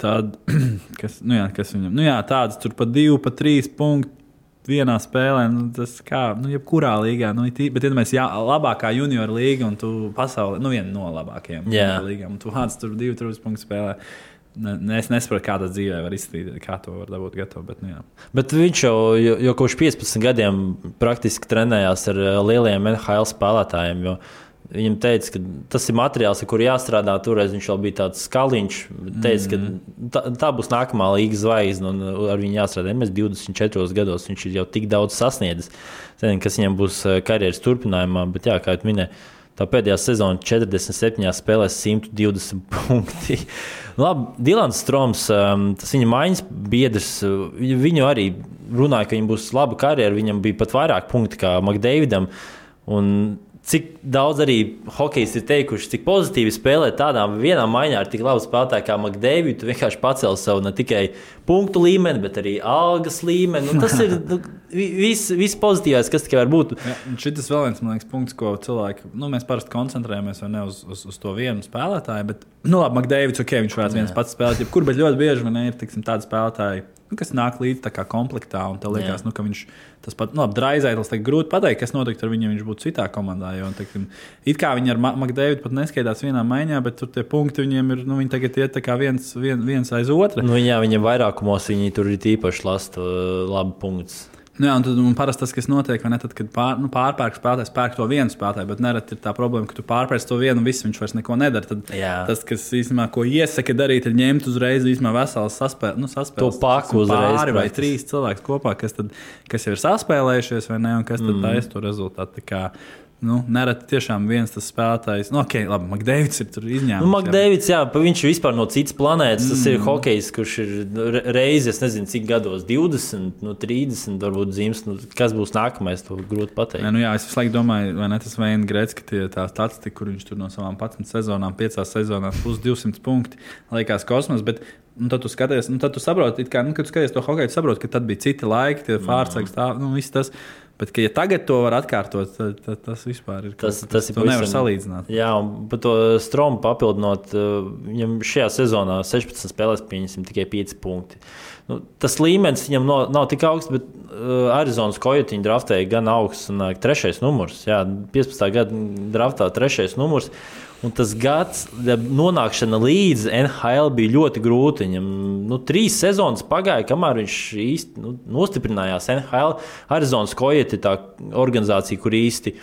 Tad, kas, nu jā, kas viņam, nu jā, tādas tur pa 2, pa 3 punkti vienā spēlē, nu, tas kā, nu, jebkurā līgā, nu, it, bet, ja mēs jā, labākā junior līga un tu pasaulē, nu, viena no labākajām Jā. līgām, un tu vāc tur divu trūkstu punktu spēlē. Ne, ne- es nesaprotu, kā tas dzīvē var izskatīties, kā to var dabūt gatavu. Bet, nu, jā. Bet viņš jau, jau, jau kopš 15 gadiem praktiski trenējās ar eh, lieliem NHL spēlētājiem. jo Viņam teica, ka tas ir materiāls, ar kuru jāstrādā. Toreiz viņš vēl bija tāds skaliņš. Teica, Mhm. ka tā, tā būs nākamā līgas zvaigzne, un ar viņu jāstrādā. Mēs 24 gados viņš ir jau tik daudz sasniedzis. Zinu, kas viņam būs eh, karjeras turpinājumā, bet, jā, kā jau minēju, tā pēdējā sezona 47 spēlēs 120 punkti. Labi, Dilans Stroms, um, tas viņa maiņas biedrs, uh, viņu arī runāja, ka viņam būs laba karjera. Viņam bija pat vairāk punktu kā Makdeividam. Un Cik daudz arī hokejs ir teikuši, cik pozitīvi spēlēt tādā vienā maiņā ar tik labu spēlētāju kā Makdēvis. Tu vienkārši pacēli savu ne tikai punktu līmeni, bet arī algas līmeni. Nu, tas ir nu, vi- viss, viss pozitīvais, kas tikai var būt. Ja, šis vēl viens liekas, punkts, ko cilvēki. Nu, mēs parasti koncentrējamies ne uz, uz, uz to vienu spēlētāju. Bet, nu, labi, Makdēvis, ok, viņš varētu viens pats spēlēt. Kur, bet ļoti bieži man ir tiksim, tādi spēlētāji, nu, kas nāk līdzi tā kā komplektā. Un tev liekas, Jā. nu, ka viņš tas pat nu, Draizētlis grūti pateikt, kas notiktu ar viņu, viņš būtu citā komandā. Jo, teiksim, it kā viņi ar Ma- Makdēvidu pat neskaidās vienā maiņā, bet tur tie punkti viņiem ir, nu, viņi tagad iet tā kā viens, vien, viens aiz otra. Nu, jā, viņam vairākumos viņi tur ir īpaši lasta labi punkts. Nu, jā, un tad un parasti tas, kas notiek, ne, tad, kad pār, nu, pārpērk spēlētājs, pērk to vienu spēlētāju, bet nereti ir tā problēma, ka tu pārpērci to vienu, un viss viņš vairs neko nedara. Tad Jā. tas, kas īstenībā, ko iesaka darīt, ir ņemt uzreiz veselu saspēli, nu, saspēles, To paku uzreiz pāri vai trīs cilvēkus kopā, kas, tad, kas jau ir saspēlējušies, vai ne, un kas tad mm. taisa to rezultātu. Nu, nereti tiešām viens tas spēlētājs, nu, ok, labi, Makdēvis ir tur izņēmums. Nu, Makdēvis, jā, viņš ir vispār no citas planētas. Tas Mm. ir hokejs, kurš ir re- reizes, es nezinu, cik gados, 20, nu, 30, varbūt zīmes. Nu, kas būs nākamais, to grūti pateikt. Jā, nu jā, es visu laiku domāju, vai ne tas Veina Grēts, ka tie, tā statistika, kur viņš tur no savām 11 sezonām, 5 sezonās, plus 200 punkti, liekas kosmos. Bet, nu, tad tu skaties, nu, tad tu saproti, kā, nu, kad tu skaties to hokeju, tu saproti, ka tad bija citi laiki, tie fārcēks, tā, nu, viss tas. Bet, ka, ja tagad to var atkārtot, tad, tad tas vispār ir. Tas, kaut tas kas, ir to nevar pavisam- salīdzināt. Jā, un par to stromu papildinot, uh, viņam šajā sezonā 16 spēlēs pieņemsim tikai 5 punkti. Nu, tas līmenis viņam no, nav tik augsts, bet uh, Arizonas kojotiņa draftēja gan augsts un uh, trešais numurs. Jā, 15. gada draftā trešais numurs. Un tas gads, nonākšana līdz NHL bija ļoti grūta. Viņam nu, trīs sezonas pagāja, kamēr viņš īsti nu, nostiprinājās NHL. Arizonas ir tā organizācija, kur īsti.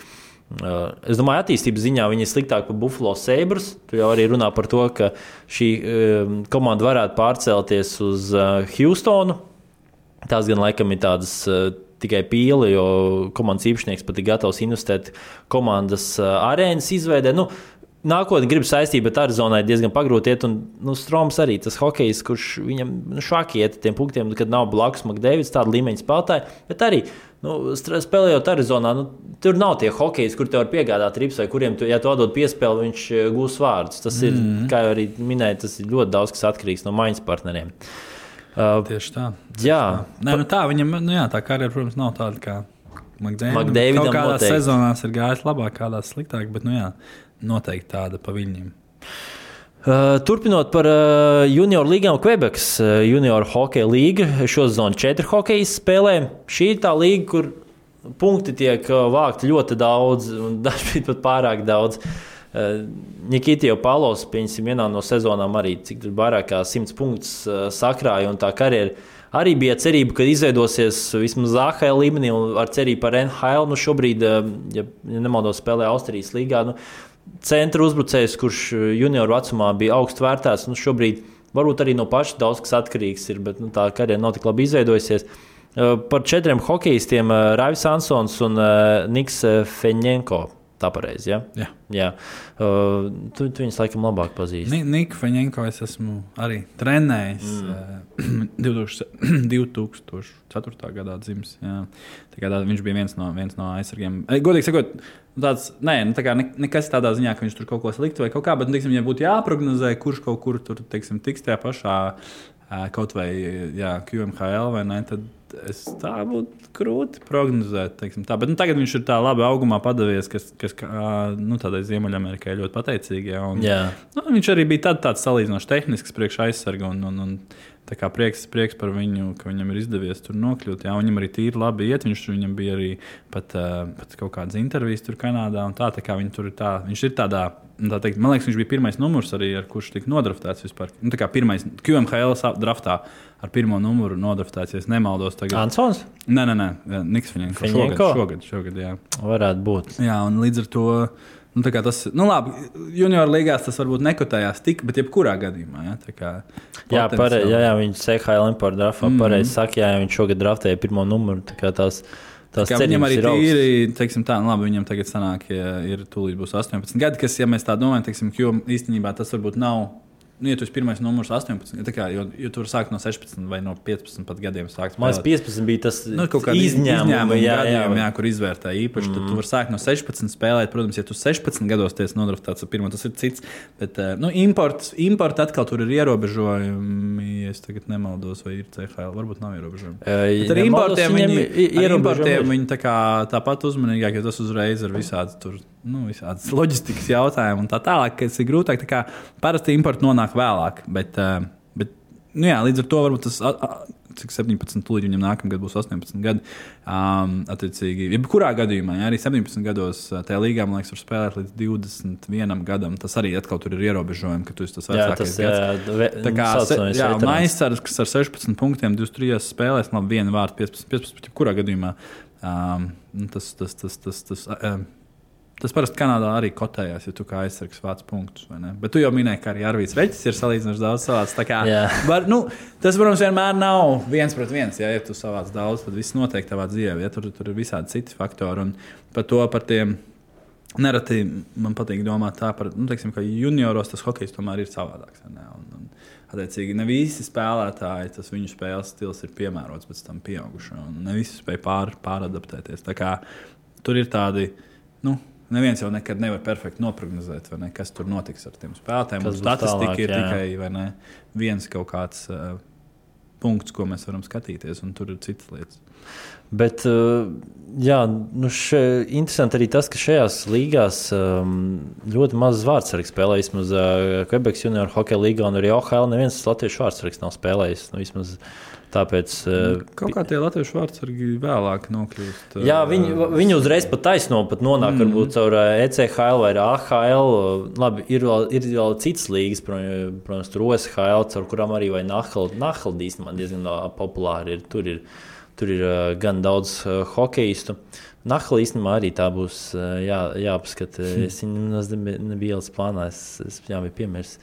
Uh, es domāju, attīstības ziņā viņi ir sliktāki par Buffalo Sabres. Tur jau arī runā par to, ka šī um, komanda varētu pārcelties uz uh, Houstonu. Tās gan laikam ir tādas uh, tikai pīle, jo komandas īpašnieks pat ir gatavs investēt komandas uh, arēnas izveidē. Nu, Nākotnē grib saistīt, bet Arizonai diezgan pagrūti iet. Un, nu, Stroms arī tas hokejs, kurš viņam nu, švaki iet ar tiem punktiem, kad nav blakus Makdēvis, tāda līmeņa spēlētāja. Bet arī nu, spēlējot Arizonā, nu, tur nav tie hokeji, kur te var piegādāt rips, vai kuriem, tu, ja tu atdod piespēli, viņš eh, gūs vārdus. Tas ir, mm. kā jau arī minēja, tas ir ļoti daudz kas atkarīgs no maiņas partneriem. Uh, Tieši tā. jā, Nē, nu tā viņam, nu jā, tā karjera, protams, nav tāda kā. Makdēvidam Kaut kādās noteikti. sezonās ir gājis labāk, kādās sliktāk, bet, nu jā, noteikti tāda pa viņiem. Uh, turpinot par uh, junior līgām, Quebekas uh, junior hokeja līga. Šo zonu četri hokeja spēlē. Šī ir tā līga, kur punkti tiek uh, vākti ļoti daudz, un dažkārt pat pārāk daudz. Uh, Nikita jau Palos, pieņemsim, vienā no sezonām arī cik vairāk kā 100 punktus uh, sakrāja, un tā karjera arī bija cerība, ka izveidosies vismaz AHL līmenī, un ar cerību par NHL. Nu, šobrīd, uh, ja, nemaldos, spēlē Austrijas līgā. Nu, centra uzbrucējs, kurš eh, junioru vecumā bija augstu vērtēts. Nu, šobrīd varbūt arī no paša daudz kas atkarīgs ir, bet nu, tā karjera nav tik labi izveidojusies. Eh, Par četriem hokeistiem eh, - Raivis Ansons un eh, Niks eh, Feņenko. Tā pareizi, ja? Jā. Jā. Uh, tu, tu viņus laikam labāk pazīsti. Ni- Niku Faņenko es esmu arī trenējis. Mm. 2004. gadā dzimis. jā. Tā kā tā, viņš bija viens no, viens no aizsargiem. Godīgi sakot, tāds, nē, nu, tā kā ne, nekas tādā ziņā, ka viņš tur kaut ko sliktu vai kaut kā, bet, nu, teiksim, ja būtu jāprognozē, kurš kaut kur tur teiksim, tiks tajā pašā kaut vai jā, QMHL vai ne, tad es tā būtu grūti prognozēt. Tā. Bet nu, tagad viņš ir tā labi augumā padavies, kas, kas nu, tādai Ziemeļamerikai ļoti Jā. Nu, viņš arī bija tād, tāds salīdzinoši tehnisks priekš aizsarga un, un, un Tā kā prieks, prieks par viņu, ka viņam ir izdevies tur nokļūt. Jā, viņam arī tīri labi iet. Viņš tur bija arī pat, uh, pat kaut kādas intervijas tur Kanādā. Tā, tā kā tur ir, tā, viņš ir tādā. Tā teikt, man liekas, viņš bija pirmais numurs arī, ar kurš tika nodraftēts vispār. Nu, tā kā pirmais QMHL draftā ar pirmo numuru nodraftēts, ja nemaldos. Tagad... Ansons? Nē, nē, nē, Niks viņam šogad, šogad, šogad, jā. Varētu būt. Jā, un līdz ar to. Nu, tas, nu, labi, junior līgās tas varbūt nekotējās tik, bet jebkurā gadījumā. Ja, kā, jā, pareizi. Jā, jā, viņš CHL importu draftā. Mm. Pareizi saka, jā, viņš šogad draftēja pirmo numuru. Tās, tās viņam arī ir tīri, tā, nu, labi, viņam tagad sanāk, ja ir tūlīt būs 18 gadi, kas, ja mēs tā domājam, teiksim, jo īstenībā tas varbūt nav Nu, ja tu esi pirmais numurs 18, kā, jo, jo tur sāk no 16 vai no 15 gadiem. Man liekas, 15 bija tas nu, izņēmums, jā, jā, jā. Jā, kur izvērtēja īpaši. Mm. Tad tu vari sākt no 16 spēlēt. Protams, ja tu 16 gados tiesi nodraftēts ar pirmo, tas ir cits. Bet uh, nu, imports, imports atkal tur ir ierobežojumi. Ja es tagad nemaldos, vai ir CHL, varbūt nav ierobežojumi. Uh, ar importiem viņi, ar importiem viņi tā kā, tāpat uzmanīgāk, jo tas uzreiz ir visādi tur nu, visādas loģistikas jautājumi un tā tālāk, kas ir grūtāk. Tā parasti importi nonāk vēlāk, bet, eh, bet nu, jā, līdz ar to varbūt tas. Cik 17, tūlīt viņam nākamgad būs 18 gadi. Um, attiecīgi, jebkurā gadījumā, ja arī 17 gados eh, tajā līgā, man liekas, var spēlēt līdz 21 gadam. Tas arī atkal tur ir ierobežojumi, ka tu esi tas vecākais. Jā, tas, jā, tā kā jā, aizsargs, kas ar 16 punktiem 23 spēlēs, labi, viena vārta 15, 15, bet jebkurā gadījumā um, tas, tas, tas, tas, tas, tas um, Tas parasti Kanādā arī kotējās, ja tu kā aizsargs vāc punktus. Bet tu jau minēji, ka arī Arvīts Veķis ir salīdzinoši daudz savāds. Var, nu, tas, protams, vienmēr nav viens pret viens. Ja, ja tu savāc daudz, tad viss notiek tavā dzīvē. Ja, tur, tur ir visādi citi faktori. Un par to, par tiem nereti man patīk domāt tā, par, nu, teiksim, ka junioros tas hokejs tomēr ir savādāks. Ne? un, un, Attiecīgi, ne visi spēlētāji, tas viņu spēles stils ir piemērots pēc tam pieaugušam. Ne visi spēj pār, pāradaptēties. Kā, tur ir tādi, nu, Neviens jau nekad nevar perfekti noprognozēt, ne, kas tur notiks ar tiem spēlētājiem. Statistika tālāk, ir jā. tikai ne, viens kaut kāds uh, punkts, ko mēs varam skatīties, un tur ir citas lietas. Bet, uh, jā, nu še, interesanti arī tas, ka šajās līgās um, ļoti maz vārdsargs spēlē. Vismaz uh, Quebec junior hokeja līgā un arī OHL neviens latviešu vārdsargs nav spēlējis. Nu, vismaz, uh, Tāpēc, nu, Kaut kā tie latviešu vārdsargi vēlāk nokļūst. Jā, viņi, viņi uzreiz pat taisno pat nonāk mm. varbūt caur ECHL vai AHL. Labi, ir vēl, ir vēl citas līgas, protams, tur OSHL, caur kurām arī vai Nahal īstenībā diezgan populāri ir. Tur ir, tur ir gan daudz hokeistu. Uh, Nahla īstenībā arī tā būs jā, jāapskata. Hmm. Es viņu nebiju ielas plānā, es, es jā, biju piemirsis.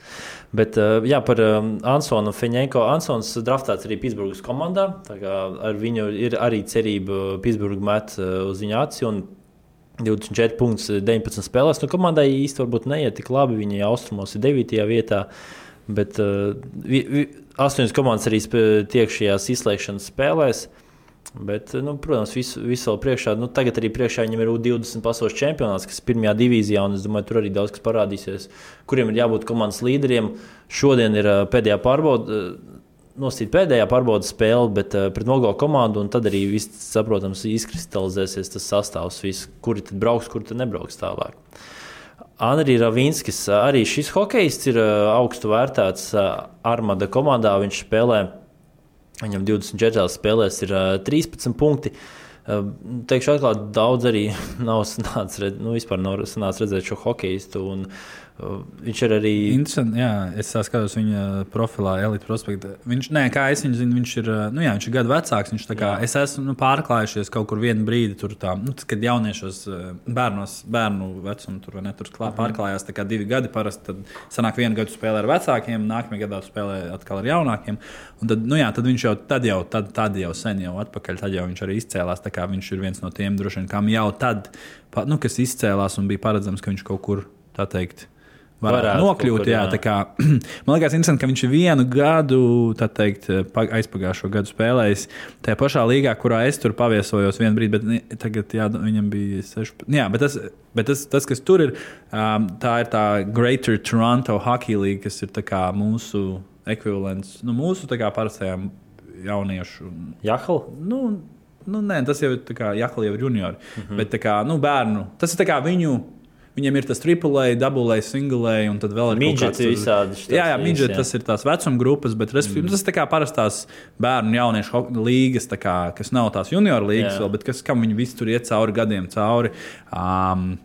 Bet jā, par Ansonu Feņēko. Ansons draftēts arī Pitsburgas komandā. Ar viņu ir arī cerība Pitsburgas met uz viņa aci. 24 punktus 19 spēlēs. Nu, komandai īstenībā varbūt neiet tik labi. Viņa austrumos ir 9. vietā. Bet uh, vi, vi, astoņas komandas arī tiek šajās izslēgšanas spēlēs. Uh, Bet, nu, protams, visu, visu vēl priekšā. Nu, tagad arī priekšā viņam ir U20 pasaules čempionāts, kas ir pirmā divīzijā. Es domāju, tur arī daudz kas parādīsies, kuriem ir jābūt komandas līderiem. Šodien ir pēdējā pārbauda. Nostīt pēdējā pārbaudas spēle, bet uh, pret Nogo komandu, un tad arī viss, saprotams, izkristalizēsies tas sastāvs, viss, kuri tad brauks, kuri tad nebrauks tālāk. Anri Ravinskis, arī šis hokejs ir uh, augstu vērtēts uh, Armada komandā. Viņš spēlē uh, Viņam 24 spēlēs ir uh, 13 punkti. Teikšu, atklāti, daudz arī nav sanācis nu, redzēt šo hokeistu. Un, Viņš ir arī. Interesanti, jā, es skatos viņa profilā, Elite Prospekta. Viņš, nē, kā es viņu zinu, viņš ir, nu, jā, viņš ir gadu vecāks. Viņš kā, jā. es esmu nu, pārklājušies kaut kur vienu brīdi, tur, tā, nu, kad jauniešos bērnos, bērnu vecumu tur, ne, tur klā, mhm. pārklājās divi gadi. Parasti tad sanāk vienu gadu spēlē ar vecākiem, nākamajā gadā spēlē atkal ar jaunākiem. Un tad, nu, jā, tad viņš jau tad jau, tad, tad jau sen jau atpakaļ, tad jau viņš arī izcēlās. Viņš ir viens no tiem droši vien, kam jau tad, nu, kas izcēlās un bija paredzams, ka viņš kaut kur, tā teikt, varētu, varētu nokļūt. Kur, jā, jā. Kā, man liekas, interesanti, ka viņš vienu gadu, teikt, aizpagājušo gadu spēlējis tajā pašā līgā, kurā es tur paviesojos vienu brīdi, bet tagad jā, viņam bija 6. Jā, bet tas, bet tas, tas, kas tur ir, tā ir tā Greater Toronto Hockey League, kas ir mūsu ekvivalents nu, mūsu parastajām jauniešu. Jahal? Nu, nu, nē, tas jau ir Jahal, jau ir juniori. Mm -hmm. Bet kā, nu, bērnu, tas ir viņu viņiem ir tas A, single A un tad vēl ir Midgeti visādi šitas Jā, jā, jā. tas ir tās vecuma grupas, bet mm. tas ir tā kā parastās bērnu un jauniešu līgas, kā, kas nav tās junior līgas Jā. vēl, bet kas, kam viņi visi tur iet cauri gadiem cauri. Um,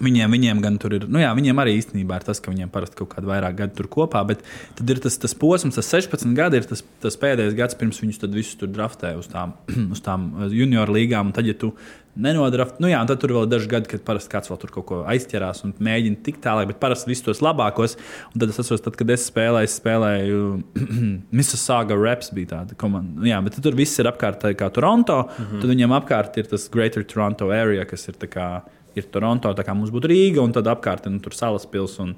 Viņiem, viņiem gan tur ir, nu jā, viņiem arī īstenībā ir tas, ka viņiem parasti kaut kāda vairāk gadu tur kopā, bet tad ir tas, tas posms, tas 16 gadi ir tas, tas pēdējais gads, pirms viņus visus tur draftē uz tām, uz tām uh, junior līgām. Un tad, ja tu nenodraft, nu jā, tad tur vēl ir daži gadi, kad parasti kāds vēl tur kaut ko aizķerās un mēģina tikt tālāk, bet parasti visus tos labākos. Un tad es atceros, tad, kad es spēlēju, es spēlēju Mississauga Raps bija tāda komanda. Nu Jā, bet tur viss ir apkārt kā Toronto, mm -hmm. tad viņiem apkārt ir tas Greater Toronto area, kas ir tā kā ir Toronto, tā kā mums būtu Rīga, un tad apkārt nu, tur salas pilsēta un,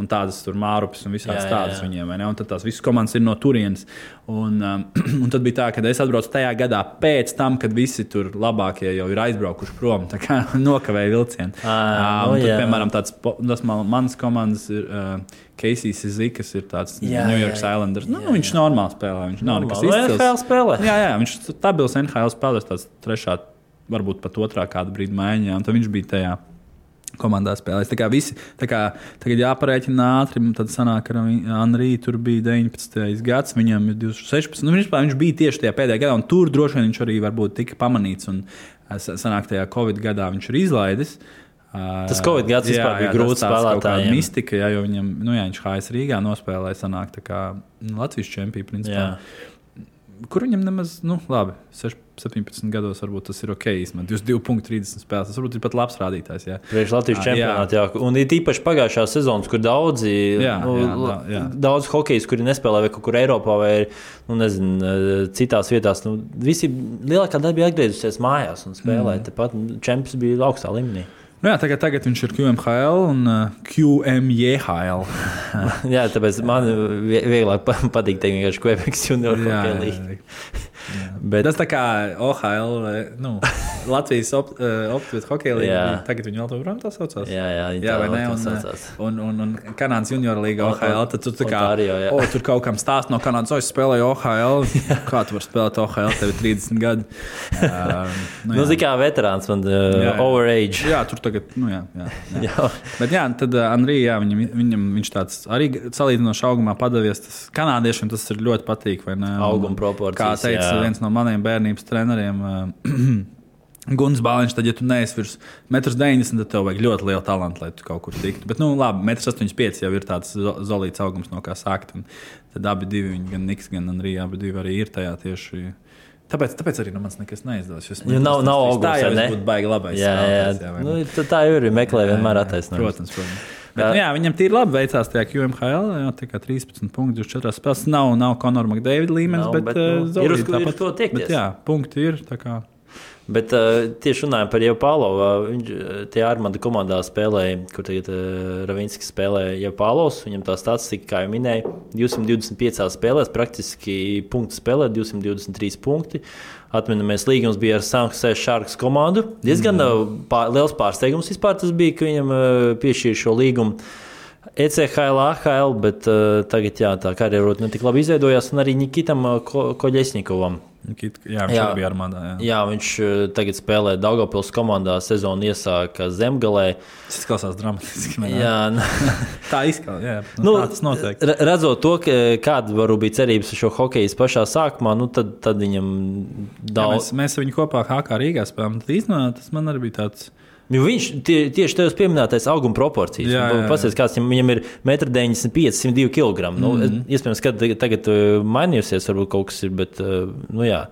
un tādas tur mārupes un visādas Jā, jā, tādas jā. viņiem. vai ne? Un tad tās visas komandas ir no turienes. Un, um, un tad bija tā, ka es atbraucu tajā gadā pēc tam, kad visi tur labākie jau ir aizbraukuši prom, tā kā nokavēja vilcienu. Um, nu tad, jā. piemēram, tāds, tas man, mans komandas ir. Uh, Casey's Zika, kas ir tāds Jā, New jā, York jā. Islanders. Nu, Jā, viņš normāli spēlē. Viņš nav nekas. Nu, izcils. NHL spēlē. Jā, jā, viņš stabils NHL spēlētājs, tāds trešā, varbūt pat otrā kāda brīdi maiņā. Tad viņš bija tajā komandā spēlējis. Tā kā visi, tā kā tagad jāparēķina ātri, tad sanāk, ka Anrī tur bija 19. gads, viņam ir 2016. Nu, viņš, viņš bija tieši tajā pēdējā gadā, un tur droši vien viņš arī varbūt tika pamanīts. Un eh, sa- sanāk, tajā Covid gadā viņš ir izlaidis. Tas Covid gads vispār bija grūts spēlētājiem. Mistika, jā, jo viņam, nu, jā, viņš HS Rīgā nospēlēja, sanāk, tā kā nu, Latvijas čempions. principā. Jā. Kur viņam nemaz, nu, labi, 6, 17 gados varbūt tas ir ok. īstenībā. 22,30 spēlēs. Tas varbūt ir pat labs rādītājs. Jā. Priekš Latvijas Ā, čempionātā. Jā. Un ir īpaši pagājušā sezonas, kur daudzi, Jā, nu, jā, jā. daudz hokeja, kuri nespēlē vai kaut kur Eiropā vai nu, nezinu, eh, citās vietās. Nu, visi lielākā daļa bija atgriezusies mājās un spēlēja. Mm. Tepat čempions bija augstā līmenī. Nu, jā, tagad, tagad viņš ir QMHL un uh, QMJHL. jā, tāpēc man vie- vieglāk pa- patīk teikt, vienkārši Quebec junior Jā, hokeja jā, līnija. jā. Bet Tas tā kā OHL, vai, nu, Latvijas op, uh, optimāla hokeja līnija. Tagad viņi vēl joprojām tā saucās. Jā, jā, jā vai ne? Un, saucās. un, un, un Kanādas junior Un- OHL. Tad tu kā Ontario, jā. o, tur kaut kam stāst no Kanādas, o, es spēlēju OHL. Kā tu vari spēlēt OHL? Tev ir 30 gadi. Uh, Nu, Zini, kā veterāns man uh, jā. overage. Jā, tur tagad, nu jā. jā, jā. Jā. Bet jā, tad uh, Andrija, jā, viņam, viņam viņš tāds arī salīdzinoši augumā padavies. Tas kanādiešiem tas ir ļoti patīk. Auguma proporcijas, Kā teica jā. viens no maniem bērnības treneriem. Uh, Guns Bāliņš, tad, ja tu neesi virs 1,90 m, tad tev vajag ļoti lielu talantu, lai tu kaut kur tiktu. Bet, nu, labi, 1,85 m jau ir tāds zolīts augums, no kā sākt. Un tad abi divi, gan Niks, gan Andrija, abi divi arī ir tajā tieši. Tāpēc, tāpēc arī nu, man nekas neizdodas. Es Jo nav- nav augums, Tā jau būtu baigi labais. Jā, jā, vai ne? nu, tā- jau ir. Meklē vienmēr attaisnojumu. Protams, protams. Bet, nu, jā, viņam tīri labi veicās tajā QMHL. Jā, kā 13 punkti, 24 spēlēs. Nav, nav Konora Makdēvida līmenis, Nav, bet, bet, nu, uh, ir uz ko- ir uz tāpat. ko tiekties. Bet, jā, punkti ir. Bet uh, tieši runājot par Jevpālovu, viņš uh, tie Armāda komandā spēlēja, kur tagad uh, Ravinskis spēlēja Jevpālovs. Viņam tā statistika, kā jau minēju, 225 spēlēs, praktiski punktu spēlē, 223 punkti. Atminamies, līgums bija ar Sanktpēteras Sharks komandu. Diezgan mm. pār, liels pārsteigums vispār tas bija, ka viņam uh, piešķīra šo līgumu. ECHL, AHL, bet uh, tagad jā, tā karjeras ne tik labi izveidojās, un arī Nikitam uh, Ko- Koļesņikovam. Nikit, jā, viņš Jā. bija armādā. Jā. Jā, viņš uh, tagad spēlē Daugopils komandā. Sezonu iesāka Zemgalē. Tas izklausās dramatiski. ne? Jā, Tā izklausās. Jā, nu, nu, tas notiek. re- Redzot to, kāda varbūt bija cerības šo hokeju pašā sākumā, nu, tad, tad viņam Jā, daudz. mēs, mēs ar viņu kopā HK Rīgā spēlējām. Tad īstenībā tas man arī bija tāds. Jo viņš tie, tieši tevis pieminētais auguma proporcijas. Jā, jā, jā. Pasies, kāds viņam, ir 1,95 m, 102 kg. Nu, mm -hmm. Iespējams, ka tagad, uh, mainījusies, varbūt kaut kas ir, bet uh, nu, jā.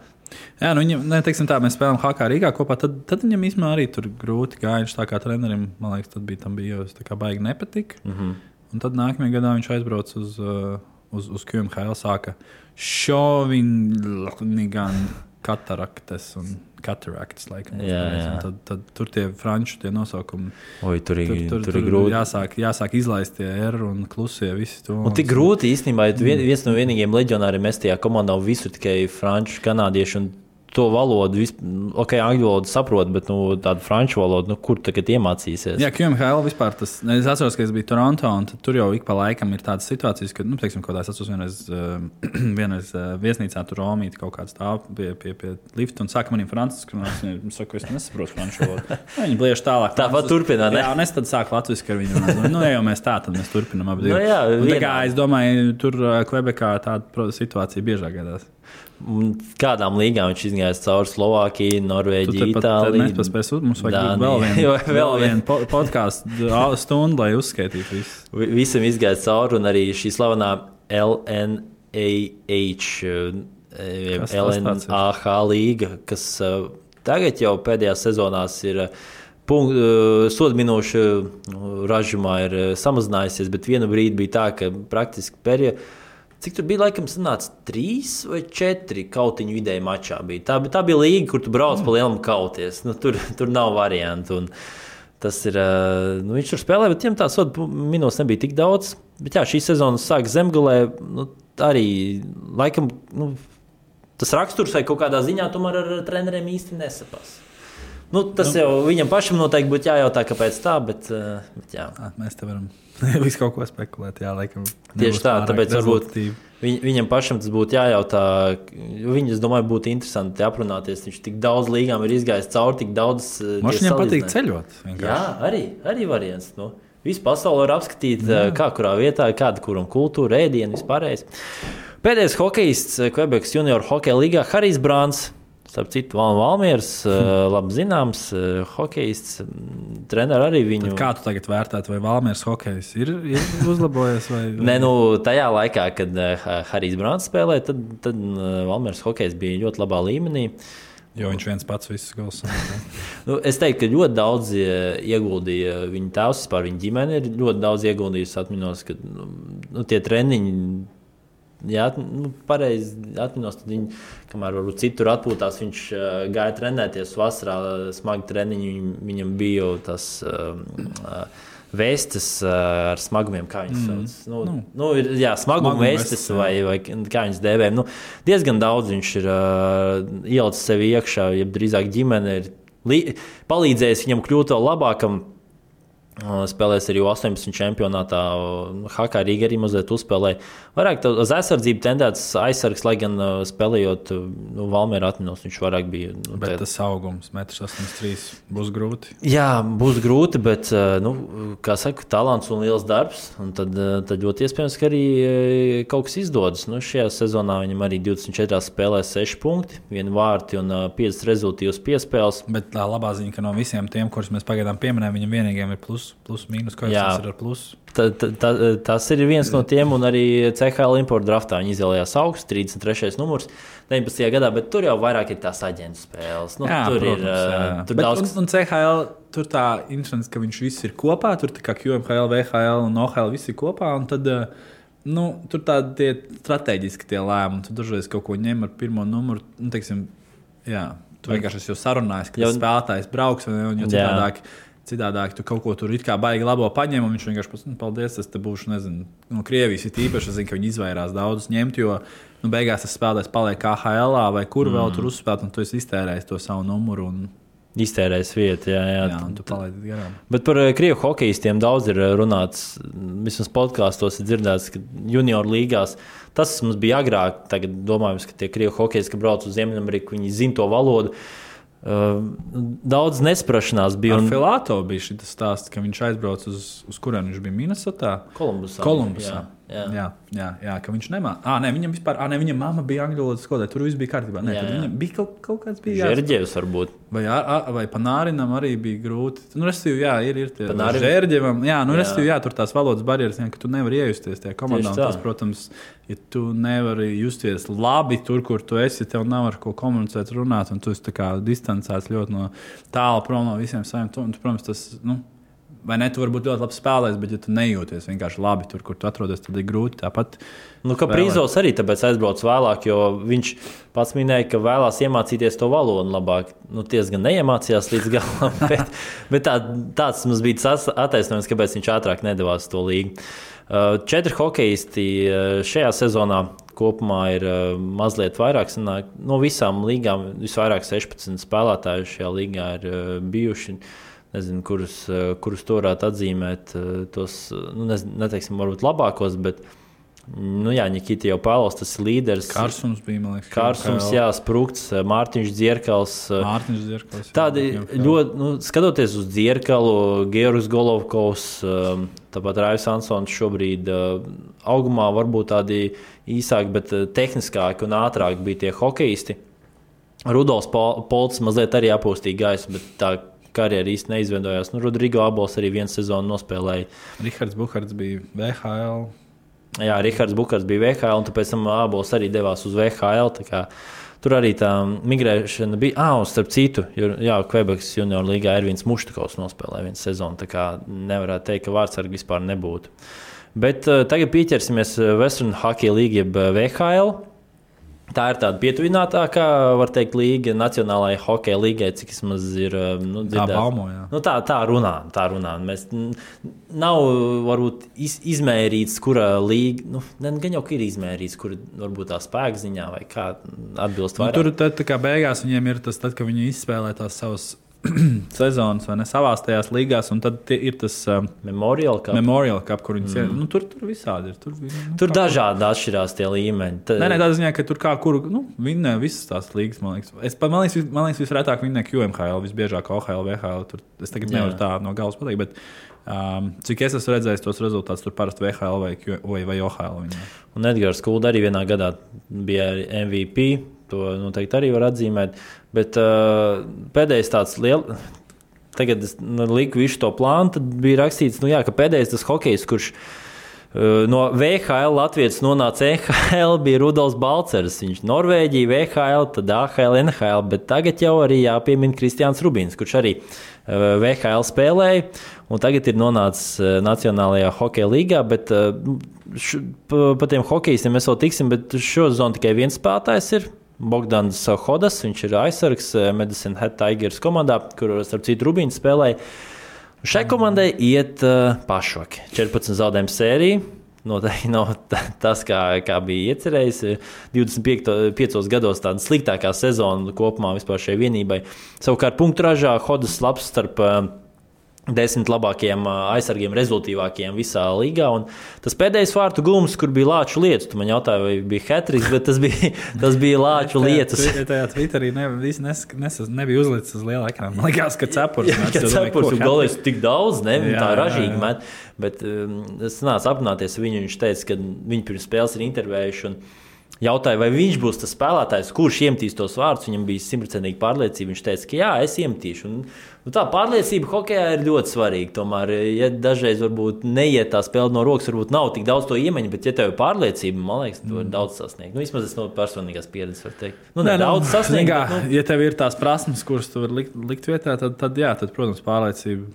Jā, nu, viņam, ne, teiksim, tā, mēs spēlējām HK Rīgā kopā. Tad, tad viņam īstenībā arī tur grūti gāja. Viņš tā kā trenerim, man liekas, tad bija, tam bija jau tā kā baigi nepatika. Mm. -hmm. Un tad nākamajā gadā viņš aizbrauca uz, uh, uz, uz QMHL, sāka šoviņu, gan kataraktes un kataraktes. Laikam, Jā, jā. Tad, tad tur tie franču tie nosaukumi. Oi, tur, ir, Tur, tur, tur, ir grūti. jāsāk, jāsāk izlaist tie R un klusie to. Un tik grūti īstenībā, ja vien, viens no vienīgajiem leģionāriem es tajā komandā un visur tikai franču, kanādiešu. un to valodu, vis, ok, angļu valodu saprotu, bet nu, tādu franču valodu, nu, kur tagad iemācīsies? Jā, QMHL vispār tas. ne, Es atceros, ka es biju Toronto, un tur jau ik pa laikam ir tādas situācijas, ka, nu, teiksim, kaut kādā es atceros vienreiz, uh, vienreiz uh, viesnīcā tur Romīti kaut kāds stāv pie, pie, pie lifta un saka manim franciski, un es viņam saku, es nesaprotu franču valodu. Viņi bliež tālāk. Tāpat turpinā, ne? Jā, un es tad sāku latviski ar viņu runāt. Nu, ja jau mēs tā, tad mēs turpinam abi. Nu, divi. jā, Un tā kā es domāju, tur Kvebekā tāda pro- situācija biežāk gadās. Kādām līgām viņš izgājis cauri Norvēģiju, tepat Itāliju? nepaspēsi uz mums vajag vēl vienu, vēl vienu po- podkāstu stundu, lai uzskaitītu visu. Vi- Visam izgāja cauri, un arī šī slavenā LNAH, eh? LNAH līga, kas eh, tagad jau pēdējās sezonās ir. Punkt, uh, sodu minūšu ražumā ir samazinājusies, bet vienu brīdi bija tā, ka praktiski periodā, cik tur bija, laikam, sanāca trīs vai četri kautiņu vidēji mačā. Bija. Tā, tā bija līga, kur tu brauc pa lielam kauties. Nu, tur, tur nav variantu. Un, Tas ir. Nu, viņš tur spēlē, bet viņam tā soda minūtes nebija tik daudz. Bet jā, šī sezona sāk zemgulē. Nu, arī laikam nu, tas raksturs vai kaut kādā ziņā tomēr ar treneriem īsti nesapās. Nu, tas nu, jau viņam pašam noteikti būtu jājautā, kāpēc tā, bet, bet jā. Mēs te varam visu kaut ko spekulēt. Jā, laikam, Tieši tā, tāpēc varbūt viņ, viņam pašam tas būtu jājautā. Viņam, es domāju, būtu interesanti aprunāties. Viņš tik daudz līgām ir izgājis cauri, tik daudz. Mums tie viņam patīk ceļot. Jā, vienkārši. arī, arī variants. Nu, visu pasauli var apskatīt, Jā. kā kurā vietā, kāda kuram kultūra, ēdienu, vispārējais. Pēdējais hokejists Quebekas junior hokeja līgā Harijs Brāns. Starp citu, Val- Valmieras, uh, labi zināms, uh, hokejists. mm, Treneris arī viņu. Tad Kā tu tagad vērtētu, vai Valmērs hokejs ir, ir uzlabojies? Vai, vai... Nē, nu, tajā laikā, kad uh, Harijs Brāns spēlēja, tad, tad Valmieras hokejs bija ļoti labā līmenī. Jo viņš viens pats visus sametā. Nu, es teiktu, ka ļoti daudz eh, ieguldīja viņa tēvs, vispār viņa ģimene ir ļoti daudz ieguldījusi. Atminos, ka nu, nu, tie treniņi, jā, nu, pareizi atminos, tad viņi, kamēr varbūt citur atpūtās, viņš uh, gāja trenēties vasarā, smagi treniņi, viņam, viņam bija jau tas. Um, uh, Vēstis uh, ar smagumiem, kā viņas sauc. Nu, nu, nu, ir, jā, smaguma Smaguma vēstis, vestes, jā. vai, vai kā viņas dēvē. Nu, diezgan daudz viņš ir uh, ielicis sev iekšā, ja drīzāk ģimene ir palīdzējis viņam kļūt vēl labākam. Spēlēs arī 18 čempionātā. Hakā Rīgā arī mazliet uzspēlēja. Vairāk uz aizsardzību tendēts aizsargs, lai gan uh, spēlējot uh, nu, Valmēra atminos, viņš vairāk bija. Nu, Bet tā- tas augums, 1,83 m, būs grūti. Jā, būs grūti, bet, uh, nu, kā saka, talants un liels darbs. Un tad, tad ļoti iespējams, ka arī kaut kas izdodas. Nu, šajā sezonā viņam arī 24 spēlēs 6 punkti, 1 vārti un uh, 5 rezultātus piespēles. Bet tā labā ziņa, ka no visiem tiem, kurus mēs pagaidām pieminējām, viņam vienīgajam ir plus, plus mīnus, ko Jā. viņš ir ar plusu. Ta, ta, ta, tas ir viens no tiem, un arī CHL importa draftā viņi izvēlējās augstu, 33. numurs 19. gadā, bet tur jau vairāk ir tās aģentu spēles. Nu, Jā, tur protams, ir jā. tur Bet, daudz un, un CHL tur tā interesants, ka viņš viss ir kopā. Tur kā QMHL, VHL un OHL viss ir kopā. un Tad, nu, tur tādi strateģiski tie lēmumi. Tu dažreiz kaut ko ņem ar pirmo numuru. Nu, teiksim, jā, tu vienkārši esi jau sarunājis, ka Jau- tas spēlētājs brauks. ne, un jo Jā. Citādāk, tu kaut ko tur it kā baigi labo paņem, un viņš vienkārši pasakā, nu, paldies, es te būšu, nezinu, no Krievijas ir īpaši. Es zinu, ka viņi izvairās daudzus ņemt, jo nu, beigās tas spēlētājs paliek KHL vai kur vēl Mm. tur uzspēlēt, un tu esi iztērējis to savu numuru. Un, iztērējis vietu. Jā, jā. Jā, tu palaidi garām. Bet par eh, krievu hokeistiem daudz ir eh, runāts. Vismaz podkāstos ir dzirdēts, ka junior līgās tas mums bija agrāk. Tagad domājams, ka tie krievu hokeisti, kas brauc uz Ziemeļameriku, viņi zina to valodu. Uh, daudz nesprašanās bija. Un Filāto bija šis stāsts, ka viņš aizbrauca uz, uz kurienu viņš bija Minnesotā. Kolumbusā. Kolumbusā. Jā, jā. jā, jā, jā ka viņš nemāca. Ah, nē, viņam vispār, ah, nē, viņa mamma bija angļu valodas skolotāja. Tur viss bija kārtībā. Nē, Jā, jā. viņam bija kaut, kaut kāds bija. Žērģevs varbūt. Vai, ar, vai Panārinam arī bija grūti. Nu, restīvi, jā, ir, ir tie Panārim- Žērģevam. Jā, nu, Jā. restīvi, jā, tur tās valodas barjeras, jā, ka tu nevari iejusties tajā komandā. Tas, protams, ja tu nevari justies labi tur, kur tu esi, tev nav ar ko komunicēt, runāt, un tu esi distancēts ļoti no tālu prom no visiem saviem. Tu, un, tu, protams, tas, nu, vai ne, tu vari būt ļoti labs spēlētājs, bet ja tu nejūties vienkārši labi tur, kur tu atrodies, tad ir grūti tāpat. Nu, Prīzovs arī tāpēc aizbrauc vēlāk, jo viņš pats minēja, ka vēlās iemācīties to valodu labāk. Nu, Tiesa gan neiemācījās līdz galam, bet, bet tā, tāds mums bija tas attaisnojums, kāpēc viņš ātrāk nedavās to līgu. Uh, četri hokeisti uh, šajā sezonā kopumā ir uh, mazliet vairāk. Sanāk, no visām līgām visvairāk 16 spēlētāju šajā līgā ir bijuši nezinu, kurus, kurus to varētu atzīmēt, tos, nu, nezinu, neteiksim, varbūt labākos, bet Nu, jā, Nikita jau Pāvils, tas ir līderis. Kārsums bija, man liekas. Kārsums, jā, Sprūks, Mārtiņš Dzierkals. Mārtiņš Dzierkals. Jā, tādi jā, jā. ļoti, nu, skatoties uz Dzierkalu, Georgs Golovkovs, tāpat Raivs Ansons šobrīd augumā varbūt tādi īsāki, bet tehniskāki un ātrāki bija tie hokeisti. Rudolfs Polts mazliet arī apūstīja gaisu, bet tā karjeras īsti neizveidojās. Nu, Rodrigo Abols arī vienu sezonu nospēlēja. Rihards Buhards bija VHL. Jā, Rihards Bukars bija VHL, un pēc tam Abols arī devās uz VHL. Tur arī tā migrēšana bija. Ah, un starp citu, jā, Quebekas junior līgā ir viens Muštakovs nospēlēja vienu sezonu. Tā kā nevarētu teikt, ka vārdsargi vispār nebūtu. Bet uh, tagad pieķersimies Western Hockey League, jeb VHL. Tā ir tāda pietuvinātākā, var teikt, līga Nacionālajai hokeja līgai, cik maz ir nu, dzirdējis. Tā, baumo, nu, tā, tā runā, tā runā. Mēs, nav varbūt iz, izmērīts, kura līga, nu, gan jau ir izmērīts, kur varbūt tā spēka ziņā vai kā atbilst. Nu, tur tad, kā beigās viņiem ir tas, tad, kad viņi izspēlē tās savas sezonas, vai ne savās tajās līgās, un tad ir tas um, Memorial Cup, Memorial Cup kur viņi mm. ir. Nu, tur, tur visādi ir. Tur, nu, tur dažādi atšķirās tie līmeņi. Tad... Nē, nē, tā ziņā, ka tur kā kur nu, vinnē visas tās līgas. Man liekas, es, man liekas, man liekas visretāk vinnē QMHL, visbiežāk OHL, VHL. Tur, es tagad nevaru tā no galvas pateikt. Bet, Um, cik es esmu redzējis tos rezultātus, tur parasti VHL vai, vai, vai OHL. Viņa. Un Edgars Kulda arī vienā gadā bija MVP. To noteikti arī var atzīmēt. Bet uh, pēdējais tāds liels. Tagad es nu, liku visu to plānu, tad bija rakstīts, nu, jā, ka pēdējais tas hokejs, kurš uh, no VHL Latvijas nonāca EHL, bija Rudolf Balcers. Viņš Norvēģija, VHL, tad AHL, NHL, bet tagad jau arī jāpiemina Kristians Rubins, kurš arī uh, VHL spēlēja, un tagad ir nonācis uh, Nacionālajā hokeja līgā. Bet, uh, š, pa, pa tiem hokejiem mēs vēl tiksim, bet šo zonu tikai viens spēlētājs ir. Bogdans Hodas, viņš ir aizsargs eh, Medicine Head Tigers komandā, kur starp citu Rubīns spēlēja. Šai komandai iet uh, pašvaki. 14 zaudējumu sērija. Noteikti nav tas, kā, kā bija iecerējis. 25 gados tāda sliktākā sezona kopumā vispār šai vienībai. Savukārt, punktu ražā Hodas labs starp uh, desmit labākajiem aizsargiem, rezultātīvākajiem visā līgā. Un tas pēdējais vārtu gūms, kur bija lāču lietas, tu man jautāji, vai bija hetriks, bet tas bija, tas bija lāču lietas. Tajā Twitterī ne, nes, nes, nebija uzlicis uz liela ekrāna. Man liekas, ka cepurs ir. Golējis tik daudz, ne, jā, tā ražīgi met. Bet um, es nācu apmaināties viņu, viņš teica, ka viņi pirms spēles ir intervējuši. Un, Jautāja, vai viņš būs tas spēlētājs, kurš iemetīs tos vārdus. Viņam bija simtprocentīga pārliecība. Viņš teica, ka jā, es iemetīšu. Un, nu, tā pārliecība hokeja ir ļoti svarīga. Tomēr, ja dažreiz varbūt neiet tā spēle no rokas, varbūt nav tik daudz to iemaņu, bet, ja tev ir pārliecība, man liekas, tu vari mm. daudz sasniegt. Nu, vismaz es no personīgās pieredzes varu teikt. Nu, Nē, nu, daudz sasniegt. Kā, bet, nu... Ja tev ir tās prasmes, kuras tu vari likt, likt vietā, tad, tad jā, tad, protams, pārliecība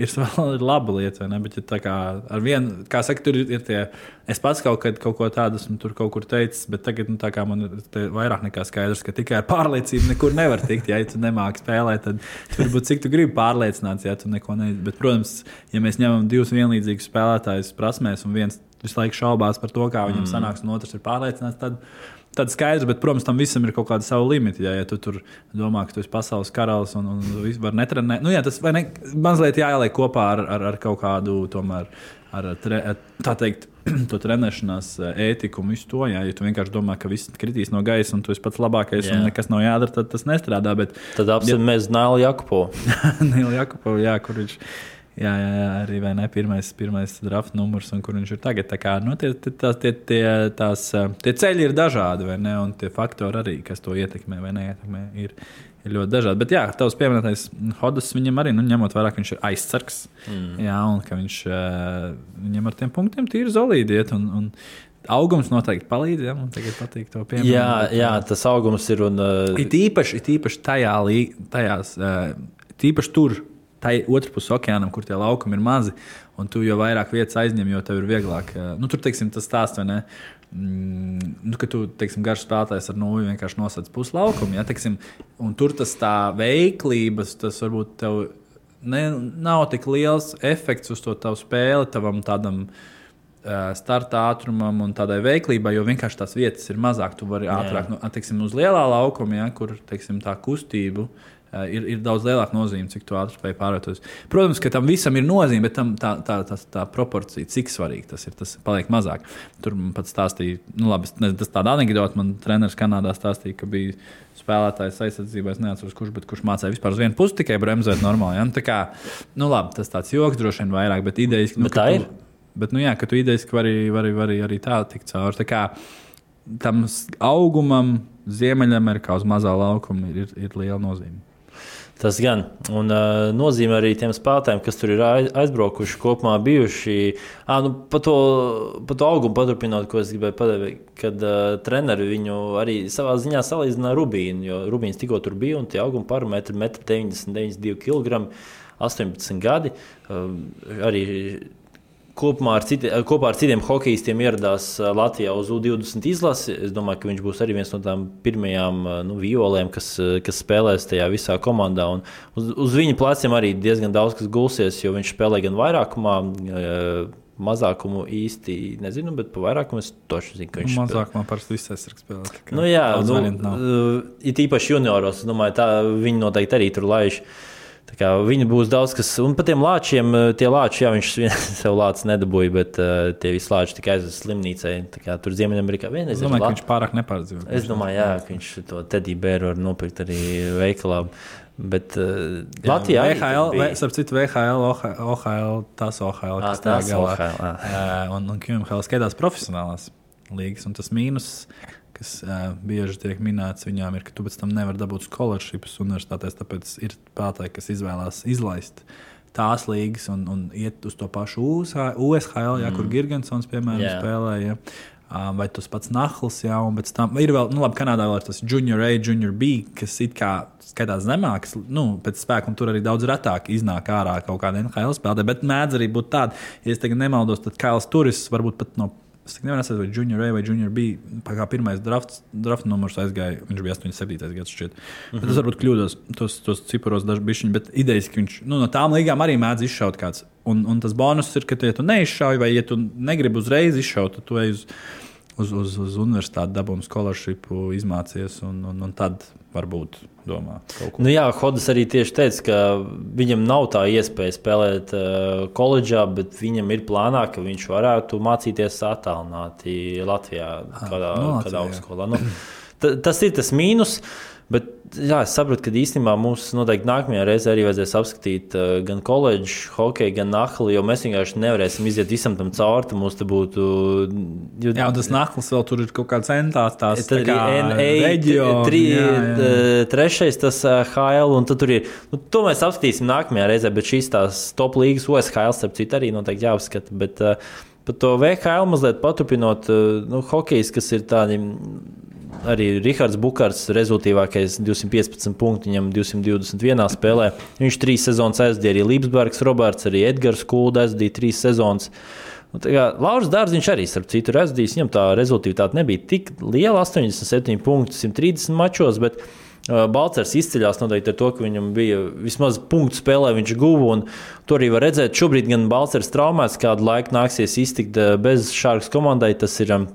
ir vēl laba lieta, vai ne? Bet, ja kā ar vienu, kā saka, tur ir tie, es pats kaut, kad, kaut ko tādu esmu tur kaut kur teicis, bet tagad nu, man ir vairāk nekā skaidrs, ka tikai ar pārliecību nekur nevar tikt. Ja, ja tu nemāki spēlēt, tad varbūt cik tu gribi pārliecināts, ja tu neko neizdarīsi. Bet, protams, ja mēs ņemam divus vienlīdzīgus spēlētājus prasmēs un viens visu laiku šaubās par to, kā viņam mm. sanāks, un otrs ir pārliecināts, tad tad skaidrs, bet, protams, tam visam ir kaut kāda sava limita. Ja, ja tu tur domā, ka tu esi pasaules karalis un, un, var netrenēt, nu, jā, tas ne, mazliet jāieliek kopā ar, ar, ar kaut kādu tomēr. Ar, tre, tā teikt, to trenēšanās ētiku un visu to. Jā, ja tu vienkārši domā, ka viss kritīs no gaisa un tu esi pats labākais jā. un nekas nav jādara, tad tas nestrādā. Bet, tad apsimies ja, Nēlu Jakupovu. Nēlu Jakupovu, jā, kur viņš ir Jā, jā, jā, arī ne, pirmais, pirmais draft numurs, un kur viņš ir tagad. Tā kā, nu, tie, tās, tie, tie, tās, tie ceļi ir dažādi, vai ne? Un tie faktori arī, kas to ietekmē vai neietekmē, ir, ir ļoti dažādi. Bet, jā, tavs pieminētais Hodus, viņam arī, nu, ņemot vērā, ka viņš ir aizsargs, mm. jā, un ka viņš viņam ar tiem punktiem tīri zolīdi iet. Un, un, Augums noteikti palīdz. Ja? Man tagad patīk to pieminēt. Jā, jā, tas augums ir. Un, uh... it īpaši, it īpaši tajā līnijā, tajās, uh, tīpaši tur, tai otrs puses okeānam, kur tie laukumi ir mazi, un tu jau vairāk vietas aizņem, jo tev ir vieglāk. Nu, tur, teiksim, tas stāsts, vai ne? Mm, nu, ka tu, teiksim, garš spēlētājs ar nulli vienkārši nosacīts puslaukumu. Ja, teiksim, un tur tas tā veiklības, tas varbūt tev ne, nav tik liels efekts uz to tavu spēli, tavam tādam uh, starta ātrumam un tādai veiklībai, jo vienkārši tās vietas ir mazāk. Tu vari ātrāk, nu, teiksim, uz lielā laukuma, ja, kur teiksim, tā kustība Eh, ir, ir daudz lielāka nozīme, cik ātri spēj pārvietoties. Protams, ka tam visam ir nozīme, bet tam tā, tā, tā, tā proporcija, cik svarīgi tas ir, tas paliek mazāk. Tur man pat stāstīja, nu, labi, nezinu, tas tāda anekdote. Man treneris Kanādā stāstīja, ka bija spēlētājs aizsardzībā, es neatceros, kurš, kurš mācīja vispār uz vienu pusi tikai bremzēt normāli. Ja? Nu, tā kā, nu, labi, tas tāds joks droši vien vairāk, bet idejas, nu, bet tā ir. Tu, bet, nu, jā, ka tu idejas, ka vari, vari, vari arī tā tikt cauri. Tā kā tam augumam Ziemeļamerikā uz mazā laukuma ir, ir, ir liela nozīme. Tas gan un, uh, nozīmē arī tiem spēlētājiem, kas tur ir aizbraukuši, kopumā bijuši. À, nu, par, to, par to augumu paturpinot, ko es gribēju pateikt, kad uh, treneri viņu arī savā ziņā salīdzināja ar Rubīnu. Jo Rubīns tikko tur bija un tie auguma parametri - 1,92 kg, 18 gadi. Uh, arī kopumā ar, citi, kopā ar citiem hokeistiem ieradās Latvijā uz U20 izlasi. Es domāju, ka viņš būs arī viens no tām pirmajām nu, violēm, kas, kas spēlēs tajā visā komandā. Un uz, uz viņa pleciem arī diezgan daudz kas gulsies, jo viņš spēlē gan vairākumā. Mazākumu īsti nezinu, bet par vairākumu es toši zinu, ka viņš ir. Mazākumā parasti viss aizsargs spēlē. Nu, jā, nu, it īpaši junioros, es domāju, tā viņi noteikti arī tur laiž. Uh, Viņa būs daudz kas, un par tiem lāčiem, eh, tie lāči, jā, viņš sev lācis nedabūja, bet uh, tie visi lāči tikai aizvest slimnīcai. Tur Ziemeļamerikā vienreiz. Es domāju, ka viņš pārāk nepārdzīvo. Es domāju, jā, ka viņš to tediju bēru var nopirkt arī veikalā. Bet uh, jā, Latvijā VHL, bija... Starp citu, VHL, OHL, tas OHL, kas tā galā. OHL, uh, un, un QMHL skatās profesionālās līgas, un tas mīnus kas uh, bieži tiek minēts, viņām ir, ka tu pēc tam nevari dabūt scholarships universitātēs, tāpēc ir spēlētāji, kas izvēlās izlaist tās līgas un, un iet uz to pašu USHL, ja, mm. kur Gigantsons, piemēram, yeah. spēlēja. Um, vai tas pats Nahls, jā, un pēc tam ir vēl, nu, labi, Kanādā vēl ir tas Junior A, Junior B, kas it kā skatās zemāks, nu, pēc spēka, un tur arī daudz retāk iznāk ārā kaut kāda NHL spēlē, bet mēdz arī būt tāda, ja es tagad nemaldos, tad Kails Turis varbūt pat no Es nevaru atcerēties, vai Junior A vai Junior B. Kā pirmais drafts, draft numurs aizgāja, viņš bija 87. gads. Šķiet. Mm -hmm. Es varbūt kļūdos, tos, tos ciparos daži bišķiņi, bet idejas, ka viņš nu, no tām līgām arī mēdz izšaut kāds. Un, un tas bonus ir, ka, ja tu neizšauj, vai ja tu negribi uzreiz izšaut, tad tu ej uz, uz, uz, uz universitāti, dabūni scholarshipu, izmācies un, un, un tad varbūt domā. Nu jā, Hodis arī tieši teica, ka viņam nav tā iespēja spēlēt uh, koledžā, bet viņam ir plānā, ka viņš varētu mācīties attālināti Latvijā, ah, kādā, no, kādā augstskolā. Nu, tas ir tas mīnus. Bet jā, es saprotu, ka īstenībā mums noteikti nākamajā reizē arī vajadzēs apskatīt uh, gan koledžu, hokeju, gan nahli, jo mēs vienkārši nevarēsim iziet visam tam cauri. Mums te būtu. Jo, jā, un tas nahlis vēl tur ir kaut kāds centās, tās tā kā reģions. Trešais tas HL, un tur ir. Nu, to mēs apskatīsim nākamajā reizē, bet šīs tās top līgas OSHL, starp citu, arī noteikti jāapskata. Bet, uh, Par to VHL mazliet paturpinot, uh, nu, hokejs, kas ir tādi arī Rahards Bukārs, rezultātīvākais 215 punktu, viņam 221 spēlē. Viņš trīs sezonas aizdīja arī Lībsbergs, Roberts, arī Edgars Kulda aizdīja trīs sezonas. Kā, Lauris Dārziņš arī, starp citu, aizdījis. Viņam tā rezultātāte nebija tik liela, 87 punkti 130 mačos. Uh, Balčers izceļās noteikti ar to, ka viņam bija vismaz punktu spēlē, viņš guva. Tur arī var redzēt, šobrīd gan Balčers traumēts, kādu laiku nāksies iztikt bez šādas komandai. Tas ir um,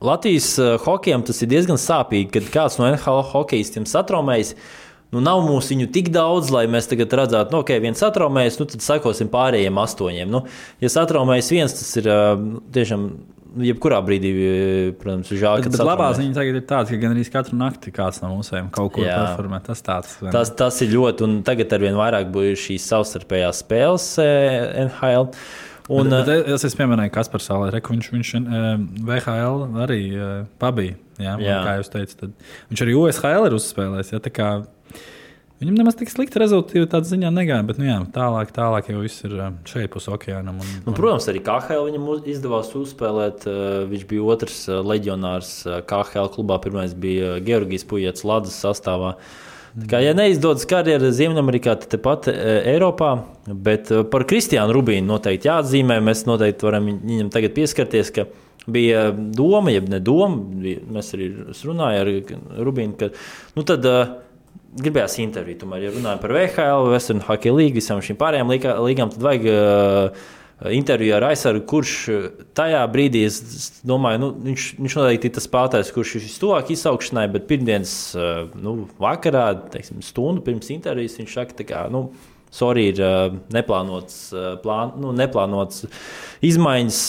Latvijas hokejam tas ir diezgan sāpīgi, kad kāds no NHL hokeistiem satraumējas. Nu, nav mums viņu tik daudz, lai mēs tagad redzētu, nu, ok, viens satraumējas, nu, tad sekosim pārējiem astoņiem. Nu, ja satraumējas viens, tas ir tiešām jebkurā brīdī, protams, ir žēl. Bet, bet labā ziņa tagad ir tāda, ka gan arī katru nakti kāds no mums kaut ko performē. Tas, tāds, tas, tas ir ļoti, un tagad arvien vairāk būs šīs savstarpējās spēles NHL. Un, bet, bet es, es pieminēju, kas par Sālē, viņš, viņš VHL arī pabija. Jā, jā. Kā jūs teicat, viņš arī USHL ir uzspēlējis. Ja, kā, Viņam nemaz tik slikti rezultāti tādā ziņā negāja, bet nu, jā, tālāk, tālāk jau viss ir šeit pus okeānam. Un, nu, protams, arī KHL viņam izdevās uzspēlēt. Viņš bija otrs leģionārs KHL klubā. Pirmais bija Georgijas Pujets Ladas sastāvā. Tā kā, ja neizdodas karjera Ziemeļamerikā, tad tepat e, Eiropā, bet e, par Kristiānu Rubīnu noteikti jāatzīmē. Mēs noteikti varam viņam tagad pieskarties, ka bija doma, jeb ne doma. Mēs arī runājām ar Rubīnu, ka nu tad, uh, gribējās interviju. Tomēr, ja runājam par VHL, Western Hockey League, visām šīm pārējām līgām, tad vajag. Uh, interviju ar aizsargu, kurš tajā brīdī, es domāju, nu, viņš, viņš noteikti ir tas spēlētājs, kurš ir vistuvāk izsaukšanai, bet pirmdienas nu, vakarā, teiksim, stundu pirms intervijas, viņš saka, ka, nu, sorry, ir neplānots, plān, nu, neplānots izmaiņas,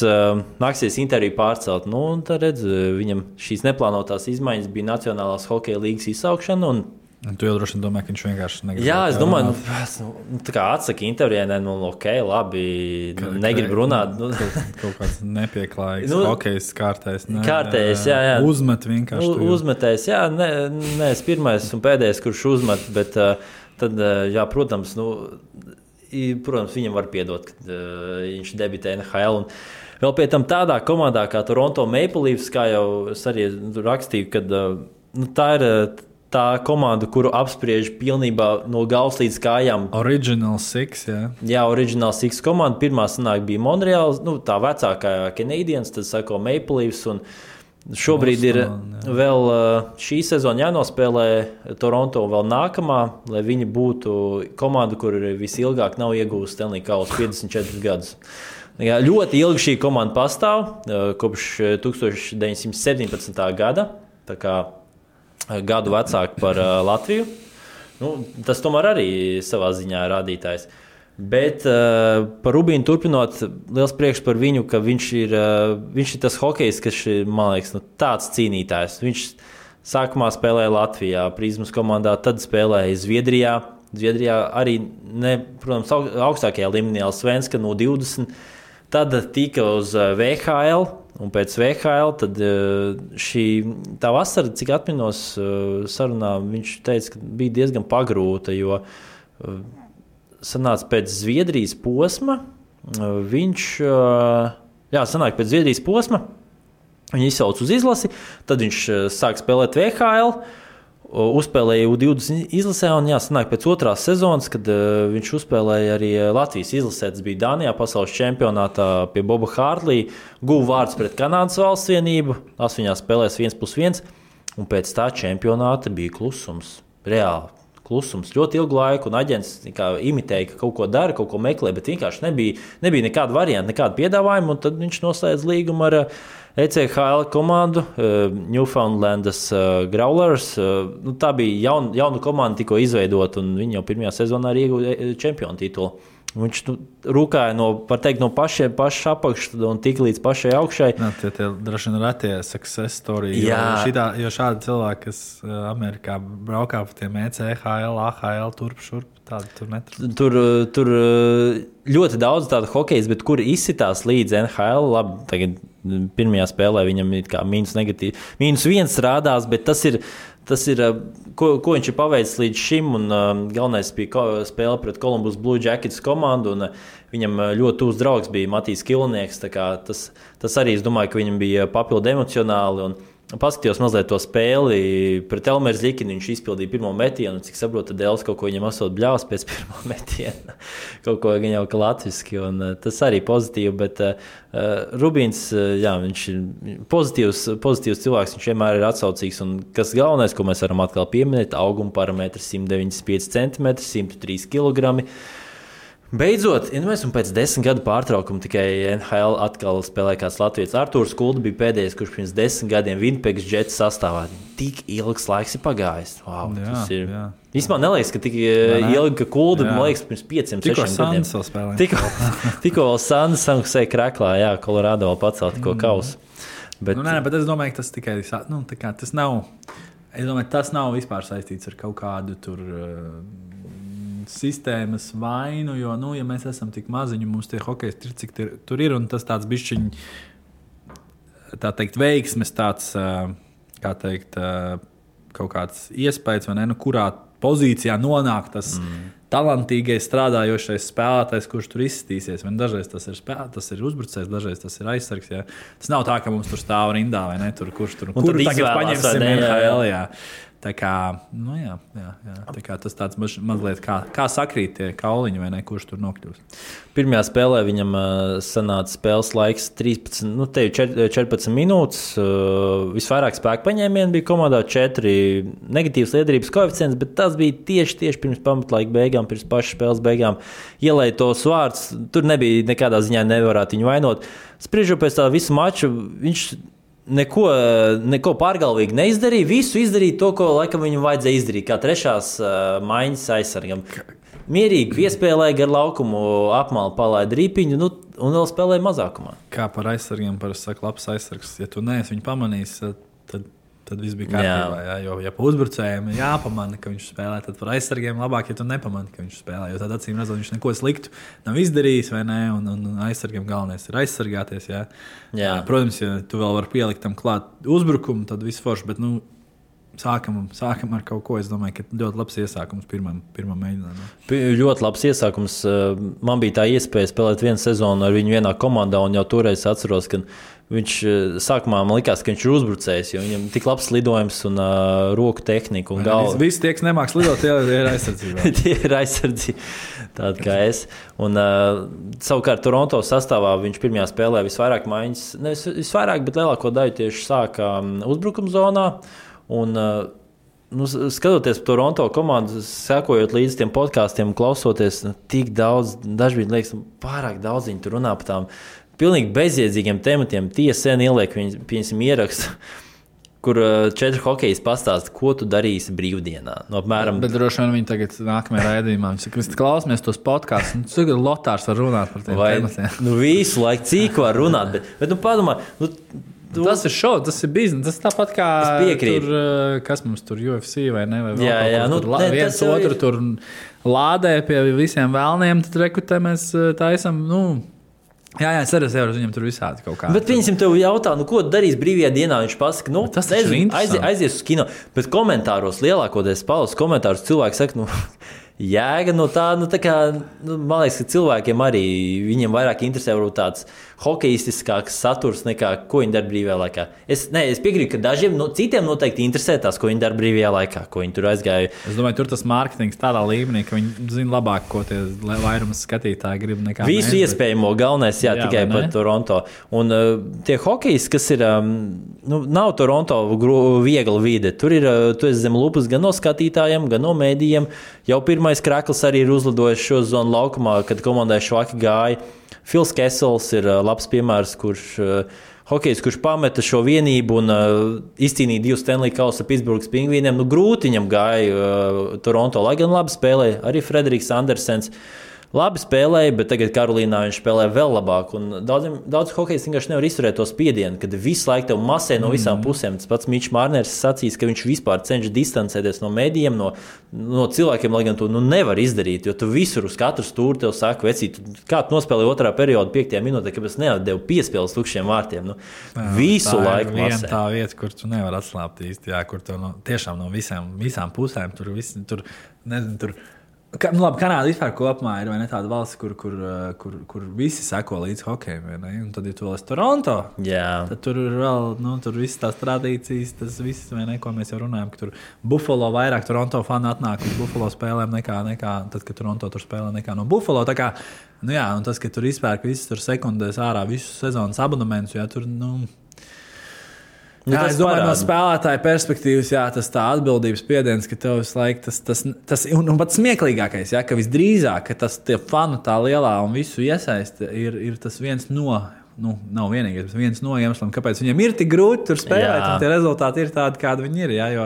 nāksies interviju pārcelt. Nu, tad redz, viņam šīs neplānotās izmaiņas bija Nacionālās hokeja līnijas izsaukšana. Un tu jau droši vien domā, ka viņš vienkārši negrib. Jā, es domāju, nu, nu, tā kā atsaka intervijā, ne, nu, ok, labi, ka, negrib runāt. Nu. Kaut, kaut kāds nepieklājīgs, nu, hokejs kārtējs. Ne, kārtējs, jā, jā. Uzmet vienkārši. U, uzmetējs, jā, ne, ne, es pirmais un pēdējais, kurš uzmet, bet uh, tad, uh, jā, protams, nu, protams, viņam var piedot, ka uh, viņš debitē NHL. Un, Vēl pie tam tādā komandā kā Toronto Maple Leafs, kā jau es arī rakstīju, kad nu, tā ir. Uh, tā komanda, kuru apspriež pilnībā no galvas līdz kājām. Original Six. Jā, jā Original Six komanda. Pirmā sanāk bija Monreāls, nu, tā vecākā Canadiens, tad sako Maple Leafs. Šobrīd Boston, ir jā. vēl šī sezona jānospēlē Toronto vēl nākamā, lai viņi būtu komanda, kur visilgāk nav iegūsta Stanley Kausa 54 gadus. Jā, ļoti ilgi šī komanda pastāv, kopš 1917. gada. Tā kā gadu vecāki par uh, Latviju. Nu, tas tomēr arī savā ziņā ir rādītājs. Bet uh, par Rubīnu turpinot, liels prieks par viņu, ka viņš ir, uh, viņš ir tas hokejs, kas ir liekas, nu, tāds cīnītājs. Viņš sākumā spēlēja Latvijā, Prismas komandā, tad spēlēja Zviedrijā. Zviedrijā arī, ne, protams, augstākajā līmenī, Svenska no 20. Tad tika uz VHL, Un pēc VHL tad, eh, šī vasara, cik atminos eh, sarunā, viņš teica, ka bija diezgan pagrūta, jo eh, sanāca pēc Zviedrijas posma. Viņš, jā, sanāk pēc Zviedrijas posma, viņu izsauc uz izlasi, tad viņš sāk spēlēt VHL uzspēlēja U20 izlasē, un jāsanāk pēc otrās sezonas, kad uh, viņš uzspēlēja arī Latvijas izlasē. Tas bija Dānijā pasaules čempionātā pie Boba Hārlī. Guva vārds pret Kanādas valsts vienību, astoņās spēlēs viens plus viens, un pēc tā čempionāta bija klusums. Reāli klusums ļoti ilgu laiku, un aģents imitēja, ka kaut ko dara, kaut ko meklē, bet vienkārši nebija, nebija nekāda varianta, nekāda piedāvājuma, tad viņš noslēdz līgumu ar ECHL komandu, uh, Newfoundlandas uh, Growlers. Nu, tā bija jaun, jauna komanda, tikko izveidota, un viņi jau pirmajā sezonā arī ieguva čempionu titulu. Viņš nu, rūkāja no, teikt, no pašiem, paša apakšas un tik līdz pašai augšai. Jā, tie ir droši vien retie success stories. Jo, šitā, jo šādi cilvēki, kas Amerikā braukā pa tiem ECHL, AHL, turp šurp, tādu tur netur. Tur, tur ļoti daudz tādu hokeja, bet kuri izsitās līdz NHL. Labi, tagad pirmajā spēlē viņam ir mīnus negatīvi. Mīnus viens strādās, bet tas ir. Tas ir, ko, ko viņš ir paveicis līdz šim. Un, uh, galvenais bija spēle pret Columbus Blue Jackets komandu. Uh, viņam ļoti tuvs draugs bija Matīs Kilnieks. Tas, tas arī, es domāju, ka viņam bija papildu emocionāli. Un, Paskatījos mazliet to spēli pret Elmēru Zikinu. Viņš izpildīja pirmo metienu, cik saprotu, Dēls kaut ko viņam esot bļāvis pēc pirmā metiena. kaut ko viņa jau kā latviski, un uh, tas arī pozitīvi. Bet uh, Rubīns, uh, jā, viņš ir pozitīvs, pozitīvs cilvēks, viņš vienmēr ir atsaucīgs. Un kas galvenais, ko mēs varam atkal pieminēt, auguma parametrs 195 cm, 103 kg. Beidzot, ja mēs pēc desmit gadu pārtraukuma tikai NHL atkal spēlēja kāds Latvijas. Arthurs Kulda bija pēdējais, kurš pirms desmit gadiem Vinpegas džets sastāvā. Tik ilgs laiks ir pagājis. Wow, jā, tas ir. Jā. Vispār neliekas, ka tik ne? ilgi, ka Kulda, man liekas, pirms pieciem, sešiem gadiem. Tikko, tikko vēl Sands Sanksē krāklā, jā, Kolorādo vēl pacēla tikko mm. kausu. Bet, nu, nē, bet es domāju, ka tas tikai nu, kā, tas nav. Es domāju, tas nav vispār saistīts ar kaut kādu tur. Uh, sistēmas vainu, jo, nu, ja mēs esam tik maziņi, mums tie hokeji ir cik tur, tur ir, un tas tāds bišķiņ, tā teikt, veiksmes tāds, kā teikt, kaut kāds iespējas, vai ne, nu, kurā pozīcijā nonāk tas mm. talantīgais, strādājošais spēlētājs, kurš tur izskatīsies. Dažreiz tas ir, spēl, tas ir uzbrucējs, dažreiz tas ir aizsargs. Jā. Tas nav tā, ka mums tur stāv rindā vai ne, tur, kurš tur, kur tagad paņemsim NHL. Jā. Tā kā, nu jā, jā, jā. Tā kā tas tāds maz, mazliet kā, kā sakrīt tie kauliņi, vai ne, kurš tur nokļūs. Pirmajā spēlē viņam uh, sanāca spēles laiks 13, nu, 14 minūtes. Uh, visvairāk spēku paņēmienu bija komandā, 4 negatīvas liederības koeficients, bet tas bija tieši, tieši pirms pamatlaika beigām, pirms pašas spēles beigām. Ielēja tos vārdus, tur nebija nekādā ziņā nevarētu viņu vainot. Spriežot pēc tā visu maču, viņš neko, neko pārgalvīgi neizdarīja. Visu izdarīja to, ko laikam viņam vajadzēja izdarīt, kā trešās uh, maiņas aizsargam. Mierīgi piespēlēja gar laukumu, apmāli palaida rīpiņu nu, un vēl spēlēja mazākumā. Kā par aizsargiem, parasti saka, labs aizsargs. Ja tu neesi viņu pamanījis, tad tad viss bija kārtībā. Jā. Jā, jo, ja pa uzbrucējiem ir jāpamana, ka viņš spēlē, tad par aizsargiem labāk, ja tu nepamani, ka viņš spēlē. Jo tad acīm redzot, viņš neko sliktu nav izdarījis, vai ne? Un, un aizsargiem galvenais ir aizsargāties. Jā. Jā. Protams, ja tu vēl vari pielikt tam klāt uzbrukumu, tad viss forši. Bet, nu, Sākam, sākam ar kaut ko. Es domāju, ka ļoti labs iesākums pirmam, pirmam mēģinājumam. Ļoti labs iesākums. Man bija tā iespēja spēlēt vienu sezonu ar viņu vienā komandā, un jau toreiz atceros, ka Viņš eh, sākumā man likās, ka viņš ir uzbrucējs, jo viņam ir tik labs lidojums un uh, roku tehnika un galva. Visi tie, kas nemāks lidot, tie ir aizsardzībā. tie ir aizsardzība, tādi kā es. Un, uh, savukārt Toronto sastāvā viņš pirmajā spēlē visvairāk maiņas, nevis visvairāk, bet lielāko daļu tieši sāka um, uzbrukuma zonā. Un, uh, nu, skatoties Toronto komandu, sekojot līdz tiem podkāstiem, klausoties, nu, tik daudz, dažkārt liekas, pārāk daudz viņi tur runā par tām pilnīgi bezjēdzīgiem tematiem. Tiesa sen ieliek viņu, pieņemsim, ierakstu. Kur uh, četri hokeji pastāsta, ko tu darīsi brīvdienā. No, apmēram... Bet droši vien viņi tagad nākamajā raidījumā klausīsies tos podkāstus. Nu, tagad Lotārs var runāt par tiem Vai, tematiem. Nu, visu laiku cīk var runāt, bet, bet nu, padomā. Nu, Tu... Tas ir šovs, tas ir biznesa. Tas tāpat kā tur, uh, kas mums tur UFC vai ne? Vai jā, jā, nu, tur, ne, viens otru ir... tur lādē pie visiem vēlniem, tad rekutē mēs uh, taisam. Nu, Jā, jā, es arī esmu viņam tur visādi kaut kā. Bet viņam te jautā, nu, ko darīs brīvajā dienā. Viņš pasaka, nu, tas ir aizies, aizies uz kino. Bet komentāros lielākoties pauzes komentārus cilvēki saka, nu, jēga no tā, nu, tā kā, nu, man liekas, ka cilvēkiem arī viņiem vairāk interesē varbūt tāds hokeistiskāks saturs nekā ko viņi dara brīvajā laikā. Es, ne, es piekrītu, ka dažiem no, citiem noteikti interesē tas, ko viņi dara brīvajā laikā, ko viņi tur aizgāja. Es domāju, tur tas mārketings tādā līmenī, ka viņi zina labāk, ko tie vairums skatītāji grib. Visu mēs, iespējamo bet... galvenais, jā, jā tikai par Toronto. Un uh, tie hokejisti, kas ir, um, nu, nav Toronto viegla vide. Tur ir, uh, tu esi zem lupas gan no skatītājiem, gan no mēdījiem. Jau pirmais krakls arī ir uzlidojis šo zonu laukumā, kad komandai švaki gāja. Fils Kessels ir uh, labs piemērs, kurš uh, hokejs, kurš pameta šo vienību un uh, izcīnīja divus Stanley Kausa Pitsburgas pingvīniem. Nu, grūti viņam gāja uh, Toronto, lai gan labi spēlēja arī Frederiks Andersens. Uh, labi spēlēja, bet tagad Karolīnā viņš spēlē vēl labāk. Daudziem, daudz hokeja vienkārši nevar izturēt to spiedienu, kad visu laiku tev masē no visām mm. pusēm. Tas pats Mičs Mārners sacīs, ka viņš vispār cenšas distancēties no mēdījiem, no, no cilvēkiem, lai gan to nu, nevar izdarīt. Jo tu visur uz katru stūri tev saka, vecīt, kā tu nospēlēji otrā periodā, piektajā minūtē, kāpēc nedevu piespēles tukšiem vārtiem. Nu, jā, visu laiku. Ir tā vieta, kur tu nevari atslābt īsti, jā, kur tu no, tiešām no visām, visām pusēm tur, visi, tur, nezinu, tur Ka, nu, labi, Kanāda vispār kopumā ir ne, tāda valsts, kur, kur, uh, kur, kur visi seko līdz hokejam. Un tad, ja tu vēl esi Toronto, Jā. tad tur ir vēl nu, tur visas tās tradīcijas, tas viss, ne, ko mēs jau runājam. Tur Buffalo vairāk Toronto fani atnāk uz Buffalo spēlēm nekā, nekā tad, kad Toronto tur spēlē nekā no Buffalo. Kā, nu, jā, un tas, ka tur izpērk visas sekundēs ārā visus sezonas abonementus, ja tur. Nu, Nu, jā, es domāju, parāda. no spēlētāja perspektīvas, jā, tas tā atbildības spiediens, ka tev visu laiku tas, tas, tas un, un pats smieklīgākais, jā, ka visdrīzāk ka tas fanu tā lielā un visu iesaiste ir, ir tas viens no. Nu, nav vienīgais, bet viens no iemesliem, kāpēc viņam ir tik grūti tur spēlēt, jā. un tie rezultāti ir tādi, kādi viņi ir. Jā, jo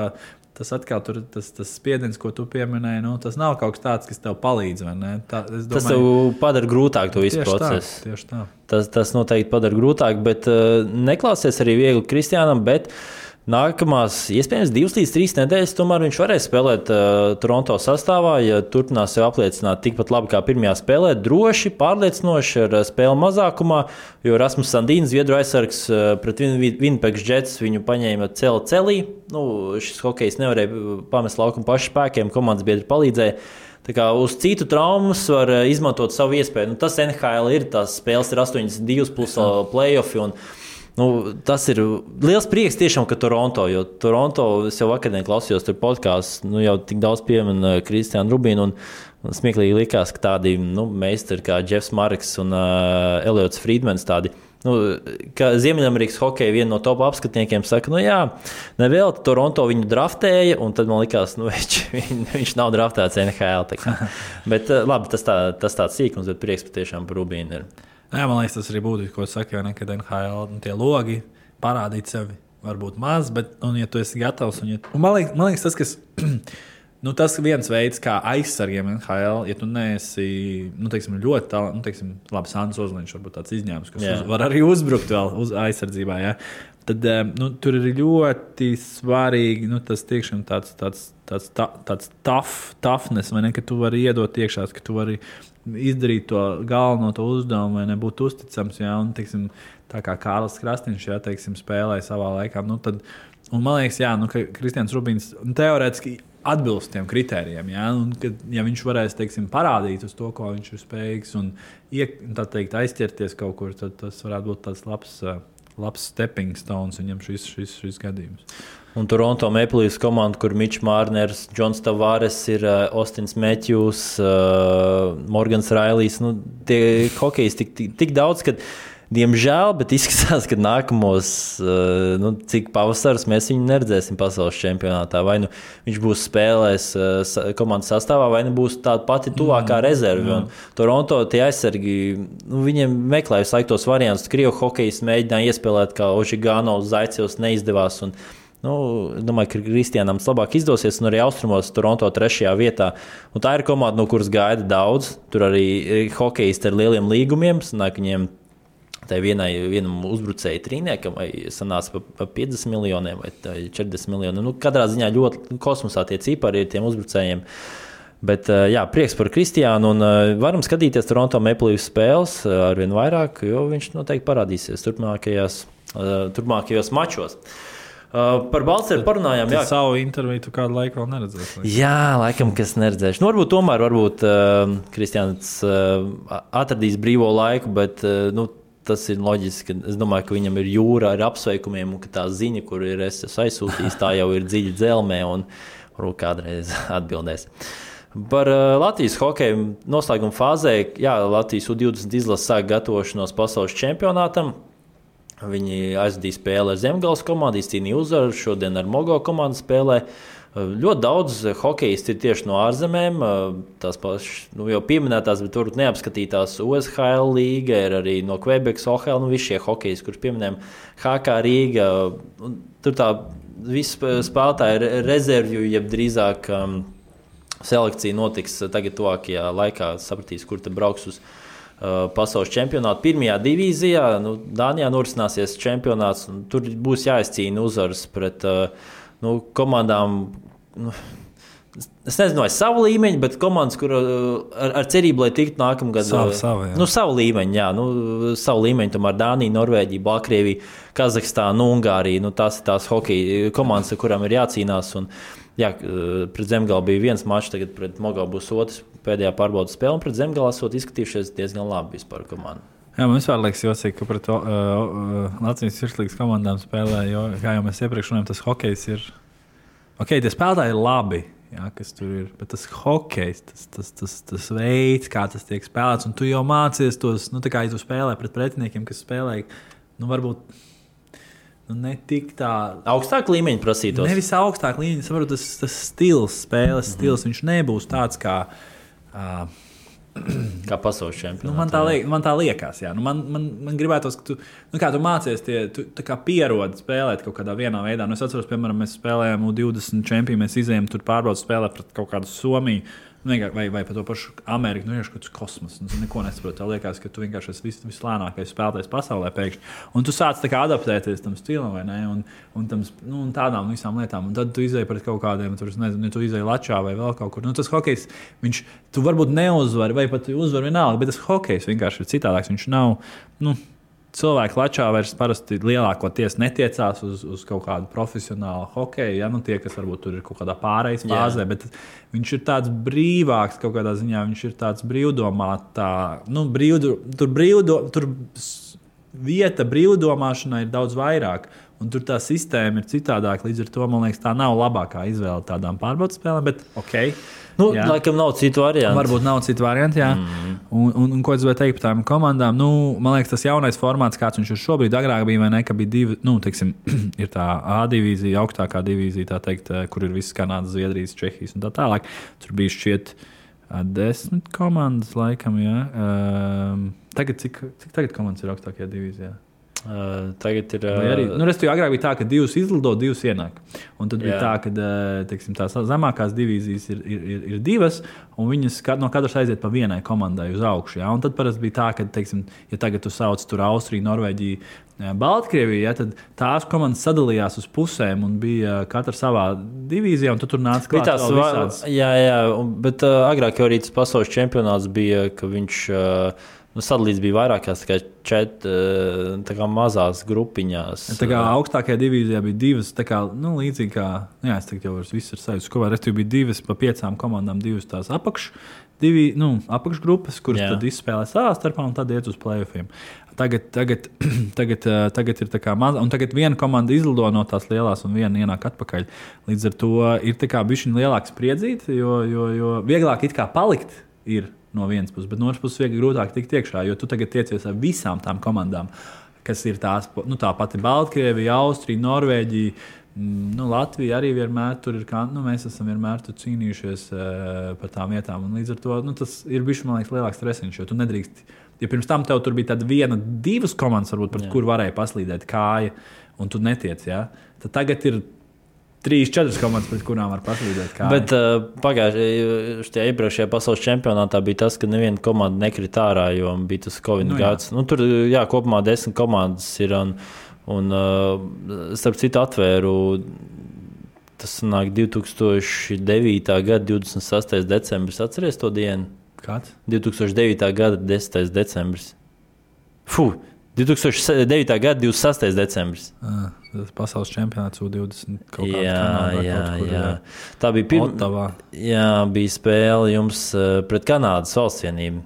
tas atkal tur, tas, tas spiediens, ko tu pieminēji, nu, tas nav kaut kas tāds, kas tev palīdz. Tā, domāju, tas tev padara grūtāk to visu procesu. Tieši tā. Tas, tas noteikti padara grūtāk, bet uh, neklāsies arī viegli Kristiānam. Bet, uh, Nākamās, iespējams, divas līdz trīs nedēļas, tomēr viņš varēs spēlēt uh, Toronto sastāvā, ja turpinās sev apliecināt tikpat labi kā pirmajā spēlē. Droši, pārliecinoši ar uh, spēli mazākumā, jo Rasmus Sandīns, Zviedru aizsargs uh, pret Winnipeg Jets, viņu paņēma celi celī. Nu, šis hokejs nevarēja uh, pamest laukumu pašu spēkiem, komandas biedri palīdzēja. Tā kā uz citu traumas var uh, izmantot savu iespēju. Nu, tas NHL ir, tās spēles ir 82 plus playoffs. Nu, tas ir liels prieks tiešām, ka Toronto, jo Toronto, jau vakar klausījos tur podkāstu, nu jau tik daudz pieminu Kristiānu Rubīnu. Un, un smieklīgi likās, ka tādi nu, meistari kā Jeffs Marks un uh, Eliots Friedmans, tādi Nu, Ziemeļamerikas hokeja viena no top apskatniekiem saka, nu jā, nevēl Toronto viņu draftēja, un tad man likās, nu viņš, viņš nav draftēts NHL. bet labi, tas, tā, tas tāds sīkums, bet prieks patiešām par Rubīnu ir. Jā, man liekas, tas arī būtu, ko saka, ne, kad NHL nu, tie logi parādīt sevi. Varbūt maz, bet, un, ja tu esi gatavs, un, ja, un man, liekas, man liekas, tas, kas Nu, tas viens veids, kā aizsargiem NHL, ja tu neesi nu, teiksim, ļoti tālu, nu, teiksim, labi, Sandrs Ozoliņš varbūt tāds izņēmums, kas uz, var arī uzbrukt vēl uz aizsardzībā. Ja? Tad nu, tur ir ļoti svarīgi nu, tas tiešām tāds, tāds, tāds, tāds tough, toughness, vai ne, ka tu vari iedot iekšā, ka tu vari izdarīt to galveno to uzdevumu, vai nebūt uzticams. Ja? Un, teiksim, tā kā Kārlis Krastīns ja, teiksim, spēlēja savā laikā, nu, tad, un man liekas, jā, nu, ka Kristians Rubīns teorētiski atbilst tiem kritērijiem. Ja? Un, kad, ja viņš varēs teiksim, parādīt uz to, ko viņš ir spējīgs, un iek, teikt, aizķerties kaut kur, tad tas varētu būt tāds labs, uh, labs stepping stones viņam šis, šis, šis gadījums. Un Toronto Maplīs komanda, kur Mičs Mārners, Džons Tavares, ir uh, Austins Matthews, uh, Morgans Railijs. Nu, tie hokeji tik, tik, tik daudz, ka Diemžēl, bet izskatās, ka nākamos, eh, nu, cik pavasaris mēs viņu neredzēsim pasaules čempionātā. Vai nu viņš būs spēlējis eh, komandas sastāvā, vai nu būs tāda pati tuvākā mm, rezerve. Toronto tie aizsargi, nu, viņiem meklēja saiktos variantus. Krievu hokejs mēģināja iespēlēt, kā Ožigāno Zaicevs neizdevās. Un, Nu, domāju, ka Kristiānam labāk izdosies, un arī austrumos Toronto trešajā vietā. Un tā ir komanda, no kuras gaida daudz. Tur arī hokejisti ar lieliem līgumiem. Sanāk, viņiem Tai vienai, vienam uzbrucēju trīniekam, vai sanāca pa, pa 50 miljoniem vai 40 miljoniem. Nu, katrā ziņā ļoti kosmosā tie cipari ir tiem uzbrucējiem. Bet jā, prieks par Kristiānu. Un varam skatīties Toronto Maplīs spēles ar vien vairāk, jo viņš noteikti parādīsies turpmākajās, turpmākajos mačos. Uh, par Balčūsku parunājām. Jā, savu interviju kādu laiku vēl neredzēju. Jā, laikam, kas neredzēšu. Nu, varbūt tomēr varbūt, uh, Kristians uh, atradīs brīvo laiku, bet uh, nu, tas ir loģiski. Es domāju, ka viņam ir jūra ar apsveikumiem, un ka tā ziņa, kur ir es aizsūtījis, tā jau ir dziļi dzelmē, un varbūt kādreiz atbildēs. Par uh, Latvijas hokeja noslēguma fāzē, jā, Latvijas U20 izlase sāk gatavošanos pasaules čempionātam. Viņi aizdīja spēli ar Zemgājas komandu, izcīnīja uzvaru, šodien ar Mogo komandu spēlē. Ļoti daudz hokeisti ir tieši no ārzemēm. Tās pašas, nu, jau pieminētās, bet turbūt neapskatītās OSHL līga, ir arī no Quebekas, OHL, nu, visi šie hokeji, kurus pieminējām, HK Rīga. Tur tā visi spēlētāji ir rezervju, jeb drīzāk um, selekcija notiks tagad, tuvākajā laikā. Sapratīs, kur tad brauks uz uh, pasaules čempionātu. Pirmajā divīzijā, nu, Dānijā norisināsies čempionāts, un tur būs jāizcīna uzvaras pret. Uh, nu, komandām. Nu, Es nezinu, vai savu līmeņu, bet komandas, kur uh, ar, ar cerību, lai tiktu nākamgad savu, uh, savu, jā. nu, savu līmeņu, jā, nu, savu līmeņu, tomēr Dānija, Norvēģija, Baltkrievija, Kazahstāna, nu, Ungārija. Nu, tās ir tās hokeja komandas, ar kurām ir jācīnās. Un, jā, uh, pret Zemgālu bija viens mačs, tagad pret Mogalu būs otrs pēdējā pārbaudas spēle. Pret Zemgālu esot izskatījušies diezgan labi vispār komandu. Jā, man vispār liekas, jocīgi, ka pret uh, uh, Latvijas virslīgas komandām spēlē, jo, kā jau mēs iepriekš runājām, tas hokejs ir. Ok, tie spēlētāji ir labi, jā, kas tur ir, bet tas hokejs, tas, tas, tas, tas veids, kā tas tiek spēlēts, un tu jau mācies tos, nu, tā kā ja tu spēlē pret pretiniekiem, kas spēlē, nu, varbūt. Nu, ne tik tā. Augstāk līmeņa prasītos. Nevis augstāk līmeņa, saprotu, tas, tas stils, spēles mm -hmm. stils, viņš nebūs tāds kā. Uh, Kā pasaules čempions. Nu, man, tā liek, man tā liekas, jā. Nu, man, man, man gribētos, ka tu, nu, tu mācies, tie, tu pierodi spēlēt kaut kādā veidā. Nu, es atceros, piemēram, mēs spēlējām U20 čempionu, mēs izējām tur pārbaudīt spēlēt pret kaut kādu Somiju. Vai, vai par to pašu Ameriku, nu, vienkārši kaut kāds kosmos. Nu, neko nesaprotu. Tā liekas, ka tu vienkārši esi vis, vislēnākais spēlētājs pasaulē pēkšņi. Un tu sāc adaptēties tam stilam, vai ne? Un, un, tam, nu, un tādām visām lietām. Un tad tu izēji pret kaut kādiem, tur, nezinu, tu izēji Latvijā vai vēl kaut kur. Nu, tas hokejs, viņš, tu varbūt neuzvari, vai pat uzvari vienalga, bet tas hokejs vienkārši ir citādāks. Viņš nav. Nu, cilvēki Latvijā vairs parasti lielākoties netiecās uz, uz kaut kādu profesionālu hokeju. Ja? Nu, tie, kas varbūt tur ir kaut kādā pārejas fāzē, bet viņš ir tāds brīvāks kaut kādā ziņā. Viņš ir tāds brīvdomā, tā, nu, brīvdo, tur brīvdo. Tur, vieta brīvdomāšanai ir daudz vairāk. Un tur tā sistēma ir citādāka. Līdz ar to man liekas, tā nav labākā izvēle tādām pārbaudas spēlēm. Bet, okay, Nu, Jā. laikam nav citu variantu. Varbūt nav citu variantu, jā. Mm. Un, un, un ko es gribēju teikt par tām komandām? Nu, man liekas, tas jaunais formāts, kāds viņš ir šobrīd, agrāk bija, ne, bija divi, nu, teiksim, ir tā A divīzija, augstākā divīzija, tā teikt, eh, kur ir visas Kanādas, Zviedrijas, Čehijas un tā tālāk. Tur bija šķiet ā, desmit komandas, laikam, jā. Um, tagad, cik, cik tagad komandas ir augstākajā divīzijā? Uh, tagad ir. Vai arī, Uh, nu, Respektīvi, agrāk bija tā, ka divas izlido, divas ienāk. Un tad bija Jā. tā, ka eh, teiksim, tās zemākās divīzijas ir, ir, ir, ir divas, un viņas no katras aiziet pa vienai komandai uz augšu. Ja? Un tad parasti bija tā, ka, teiksim, ja tagad tu sauc tur Austriju, Norvēģiju, eh, Baltkrieviju, ja, tad tās komandas sadalījās uz pusēm un bija eh, katra savā divīzijā, tu tur nāca Bija klāt tās, visādas. jā, jā, bet uh, agrāk jau arī tas pasaules čempionāts bija, ka viņš uh, nu, sadalīts bija vairākās, kā čet, uh, tā kā mazās grupiņās. Tā kā augstākajā divīzijā bija divas, tā kā nu, līdzīgi kā, nu, jā, es teiktu, jau viss ir sajūta. Kopā ar bija divas pa piecām komandām, divas tās apakš, divi, nu, apakšgrupas, kuras Jā. tad izspēlē savā starpā un tad iet uz playoffiem. Tagad, tagad, tagad, eh, tagad ir tā kā maza, un tagad viena komanda izlido no tās lielās, un viena ienāk atpakaļ. Līdz ar to ir tā kā bišķiņa lielāks spriedzīt, jo, jo, jo vieglāk it kā palikt ir no vienas puses, bet no otras puses viegli grūtāk tikt iekšā, jo tu tagad tiecies ar visām tām komandām, kas ir tās, nu, tā pati Baltkrievija, Austrija, Norvēģija. mm, Nu, Latvija arī vienmēr tur ir. Nu, mēs esam vienmēr cīnījušies uh, par tām vietām. Līdz ar to nu, tas ir bijis man liekas, lielāks stresiņš, jo tu nedrīkst. Ja pirms tam tev tur bija tāda viena, divas komandas, varbūt, pret kur varēja paslīdēt kāja, un tu netiec. Ja? Tad tagad ir trīs, četras komandas, pret kurām var paslīdēt. Bet uh, pagājušajā iepriekšējā pasaules čempionātā bija tas, ka neviena komanda nekrita ārā, jo bija tas Covid Nu, gads. Nu, tur jā, kopumā desmit komandas ir. Un, un uh, starp citu, atvēru. Tas nāk 2009. gada 26. decembris. Atcerieties to dienu? Kāds? 2009. gada 10. decembris. Fuh! 2009. gada 26. decembris. Ah, tas pasaules čempionāts U20. kaut kādā Jā, Kanādā jā, kur, jā. Tā bija pirmā. Jā, bija spēle jums pret Kanādas valsts vienību.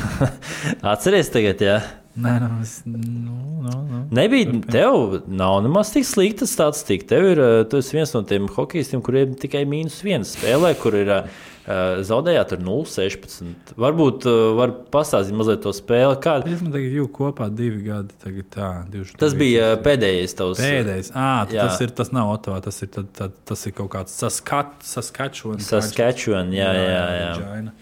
Atcerieties, tagad, jā. Nē, nu, es, nu, nu, nu. Nebija tev, nav nemaz tik slikta statistika. Tev ir, tu esi viens no tiem hokeistiem, kuriem tikai mīnus viens spēlē, kur ir zaudējāt ar 0,16. Varbūt uh, var pastāstīt mazliet to spēli. Kā... Es man tagad jau kopā divi gadi. Tagad, tā, divi, Tas bija uh, pēdējais tavs. pēdējais. À, Jā. tas, ir, tas nav Otavā, tas ir, tad, tad, tas ir kaut kāds saskačs. Saskatchewan, jā, jā, jā. Džaina.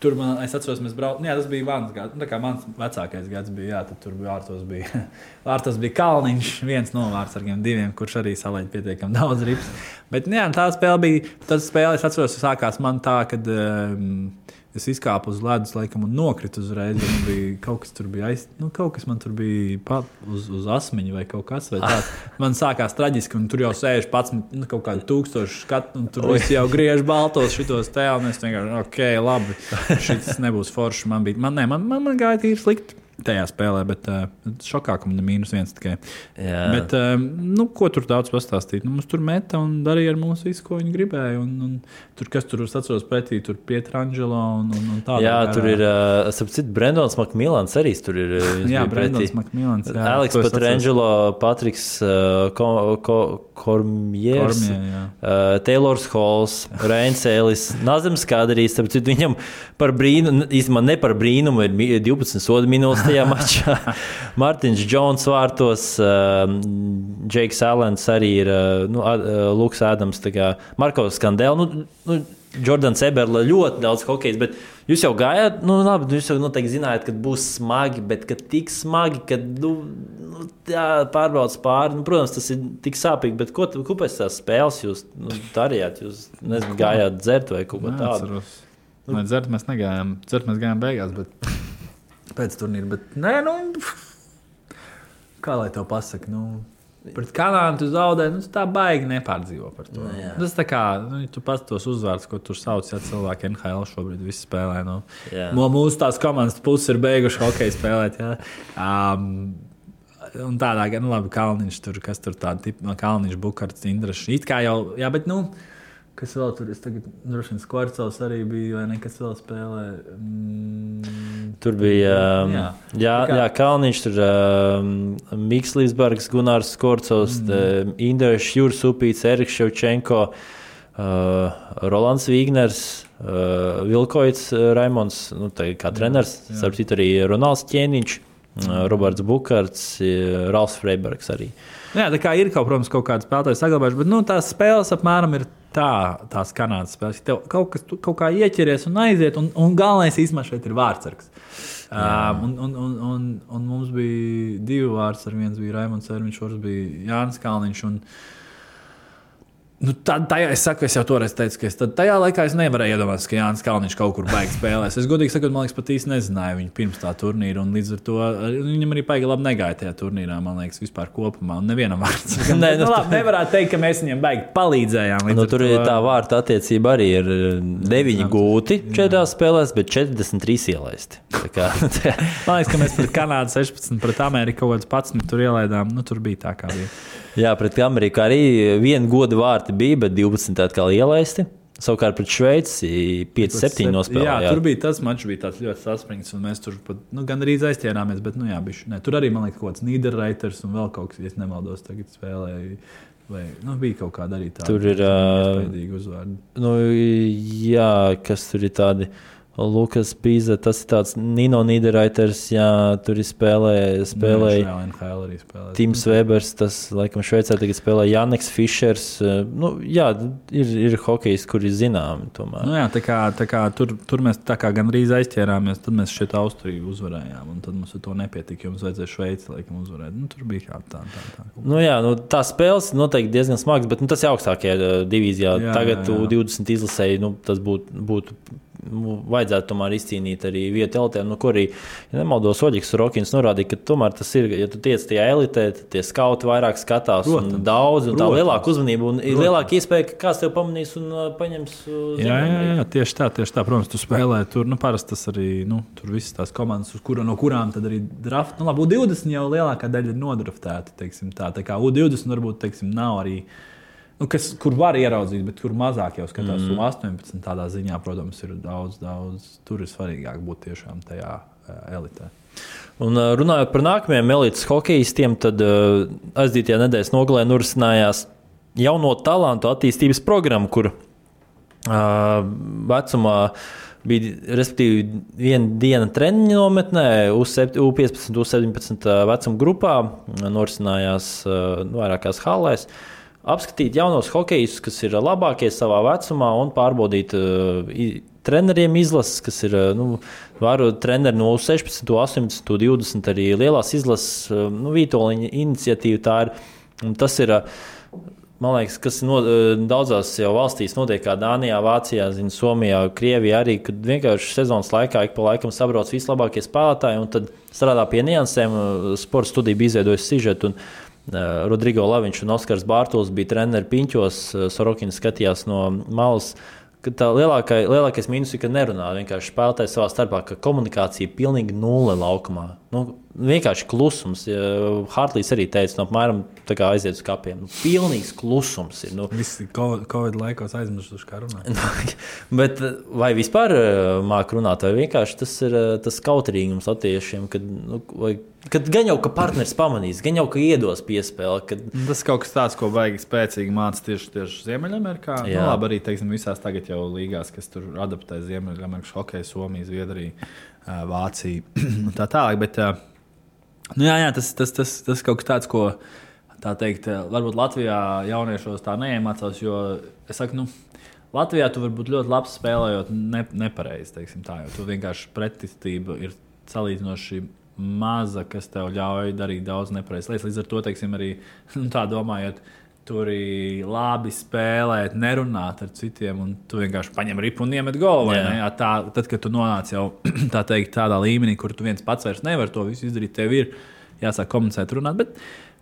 Tur man, es atceros, mēs braucām. Jā, tas bija mans gads. Nu, tā kā mans vecākais gads bija, jā, tad tur bija ārtos. Bija, ārtos bija Kalniņš, viens no vārdsargiem, diviem, kurš arī salēja pietiekami daudz rips. Bet nu jā, tā spēle bija. Tas spēle, es atceros, sākās man tā, kad um, es izkāpu uz ledus, laikam, un nokritu uzreiz. Man bija kaut kas tur bija aiz, nu, kaut kas man tur bija pat uz, uz asmeņa vai kaut kas tāds. Man sākās traģiski, un tur jau sēž pats nu, kaut kādi tūkstoši skatu, un tur viss jau griež baltos šitos te, un es vienkārši, ok, labi, šis nebūs forši. Man bija, man, ne, man, man, man gāja tīri slikti. Tajā spēlē, bet uh, šokā, ka man ir mīnus viens tikai. Jā. Bet, um, nu, ko tur daudz pastāstīt? Nu, mums tur meta un darīja ar mums visu, ko viņi gribēja. Un, un tur, kas tur atceros pretī, tur Pietrangelo un, un, un tādā. Jā, garā. tur ir, uh, ap citu, Brendons Makmilans arī tur ir. uh, Jā, Brendons. Makmilans. jā, Aleks. Patrangelo, Patriks uh, ko, ko, Kormjers, Kormie, uh, Taylors Halls, Reins Ellis, Nazems Kadrijs. Viņam par brīnumu, īstenībā ne par brīnumu, ir mi- 12 sodu minūtes tajā mačā. Mārtiņš Džons vārtos, Džeiks Alens arī ir, uh, nu, uh, Luks Ādams, Markovs Skandēls. Nu, nu, Jordans Eberle ļoti daudz hokeja, bet jūs jau gājāt, nu, labi, nu, jūs jau noteikti zinājāt, ka būs smagi, bet ka tik smagi, ka nu, nu, pārbaudas pāri. Nu, protams, tas ir tik sāpīgi, bet ko, tu- ko pēc tās spēles jūs nu, darījāt? Jūs nezinu, gājāt dzert vai kaut ko tādu. Nē, dzert mēs negājām. Dzert mēs gājām beigās, bet pēc turnīra. Bet, nē, nu, kā lai to pasakā? Nu, pret Kanādu tu zaudē, nu, tā baigi nepārdzīvo par to. Nu, jā. Tas tā kā, nu, tu pats tos uzvārdus, ko tur sauc, ja cilvēki NHL šobrīd visi spēlē. Nu, Jā. no mūsu tās komandas puses ir beiguši hokeju spēlēt. Ja. Um, Un tādā gan, nu, labi, Kalniņš tur, kas tur tāda tipa, no Kalniņš, Bukārts, Indrašs. It kā jau, jā, bet, nu, kas vēl tur, tagad, droši vien, Skvarcels arī bija, vai ne, kas vēl spēlē. Mm, Tur bija um, Jā. jā. Jā, kā- jā, Kalniņš, tur um, Mikls Līsbergs, Gunārs Skorcovs, mm. Indrēšs, Jūras Upīts, Eriks Ševčenko, uh, Rolands Vīgners, uh, Vilkoits uh, Raimons, nu, tā kā treneris, starp citu arī Ronalds Ķēniņš, uh, Roberts Bukārts, uh, Ralfs Freibergs arī. Jā, tā kā ir kaut, protams, kaut kāda spēlētāja saglabājuša, bet nu, tās spēles apmēram ir tā, tās kanādas spēles. Tev kaut kas kaut kā ieķeries un aiziet, un, un galvenais īstenībā šeit ir vārdsargs. Um, un, un, un, un, un mums bija divi vārdsargi. Viens bija Raimons Ermiņš, otrs bija Jānis Kalniņš. Un, Nu, tad, tajā es saku, es jau toreiz teicu, ka es tad, tajā laikā es nevarēju iedomāties, ka Jānis Kalniņš kaut kur beigas spēlēs. Es godīgi sakot, man liekas, pat īsti nezināju viņu pirms tā turnīra. un Līdz ar to viņam arī baigi labi negāja tajā turnīrā, man liekas, vispār kopumā. Un nevienam vārds. Nē, nu, nu, labi, nevarētu teikt, ka mēs viņam baigi palīdzējām. līdz Nu, tur to- ir tā vārta attiecība arī ir 9 gūti četrās spēlēs, bet 43 ielaisti. Kā, Man liekas, ka mēs pret Kanādu 16, pret Ameriku kaut kāds 11 tur ielaidām. Nu, tur bija tā kā bija. Jā, pret Ameriku arī viena goda vārti bija, bet 12 atkal ielaisti. Savukārt pret Šveici 5-7 nospēlēja. Jā, tur bija tas mačs, bija tāds ļoti saspringts, un mēs tur pat nu, gandrīz aizķērāmies. Bet, nu, jā, bišķi, ne, tur arī man liekas, kaut kāds Nīderlanders un vēl kaut kas, ja nemaldos, tagad spēlēja. Vai, nu, bija kaut kāda arī tāda Tur ir, uzvārda. Nu, jā, kas tur ir tādi. Lukas Pīza, tas ir tāds Nino Nīderraiters, jā, tur ir spēlēja, spēlēja Jā, NHL arī spēlēja. Tims Webers, tas, laikam, Šveicē tagad spēlē Janeks Fišers. eh, Nu, jā, ir, ir hokejs, kuri zināmi tomēr. Nu, jā, tā kā, tā kā tur, tur mēs tā kā gandrīz aizķērāmies, tad mēs šeit Austriju uzvarējām. un Tad mums ar to nepietika, jo mums vajadzēja Šveici laikam uzvarēt. Nu, tur bija kā tā, tā, tā. Nu, jā, nu, tā spēles noteikti diezgan smagas, bet nu, tas ir augstākajā eh, divīzijā. Jā, Tagad jā, jā. U20 izlasēji, nu, tas būtu. būtu nu, Vajadzētu tomēr izcīnīt arī vietu elitē, nu, kur arī, ja nemaldos, Oļegs Rokins norādīja, ka tomēr tas ir, ja tu tiec tajā elitē, tad tie skauti vairāk skatās Protams. un daudz, un tā lielāka uzmanība, un Protams. lielāka iespēja, ka kāds tev pamanīs un uh, paņems uz Jā, jā, jā, tieši tā, tieši tā. Protams, tu spēlē tur, nu, parasti tas arī, nu, tur visas tās komandas, kura, no kurām tad arī draft, nu, labi, U20 jau lielākā daļa ir nodraftēta, teiksim tā. Tā kā U20 varbūt, teiksim, nav arī, nu, kas, kur var ieraudzīt, bet kur mazāk jau skatās. Mm. U18 tādā ziņā, protams, ir daudz, daudz, tur ir svarīgāk būt tiešām tajā uh, elitē. Un, uh, runājot par nākamajiem elites hokeistiem, tad uh, aizdītajā nedēļas nogalē norisinājās jauno talantu attīstības programma, kur uh, vecumā bija respektīvi viena diena treniņa nometnē, U15, U17 vecuma grupā, norisinājās vairākās halēs. Apskatīt jaunos hokeistus, kas ir labākie savā vecumā, un pārbaudīt uh, treneriem izlases, kas ir uh, nu, varu treneri no 16, 18, 20, arī lielās izlases, uh, nu, Vitoļņa iniciatīva. Tā ir, tas ir. Uh, Man liekas, kas no, daudzās valstīs notiek, kā Dānijā, Vācijā, zin, Somijā, Krievijā, arī kad vienkārši sezonas laikā ik pa laikam sabrauc vislabākie spēlētāji un tad strādā pie niansēm. Sports studija bija izveidojusi sižetu. Un, Rodrigo Laviņš un Oskars Bārtos bija treneri piņķos. uh, Sorokins skatījās no malas. Tā lielākā, lielākais mīnus ir, ka nerunā vienkārši spēlētāji savā starpā, ka komunikācija ir pilnīgi nulle laukumā. Nu, vienkārši klusums. Ja Hartlīs arī teica, no apmēram tā kā aiziet uz kapiem. Nu, pilnīgs klusums ir. Nu, Visi Covid, COVID laikos aizmirsuši, kā runāt. Bet eh, vai vispār mākslinieks runāt, vai vienkārši tas ir eh, tas kautrīgums latviešiem, kad, nu, vai, kad gan jau ka partneris pamanīs, gan jau ka iedos piespēli. Kad, Tas kaut kas tāds, ko baigi spēcīgi mācīt tieši, tieši Ziemeļamerikā. Nu, Jā. labi, arī teiksim, visās tagad jau līgās, kas tur adaptē Ziemeļamerikas hokeju, Somija, Zviedrija, ā, Vācija un tā tālāk. Bet, nu, jā, jā, tas, tas, tas, tas kaut kas tāds, ko tā teikt, varbūt Latvijā jauniešos tā neiemācās, jo es saku, nu, Latvijā tu vari būt ļoti labs spēlējot ne, nepareizi, tā, jo tu vienkārši pretestība ir salīdzinoši maza, kas tev ļauj darīt daudz nepareizas lietas. Līdz ar to, teiksim, arī nu, tā domājot, tur ir labi spēlēt, nerunāt ar citiem, un tu vienkārši paņem ripu un iemet golfu. Tā, tad, kad tu nonāc jau tā teikt, tādā līmenī, kur tu viens pats vairs nevari to visu izdarīt, tev ir jāsāk komunicēt, runāt. Bet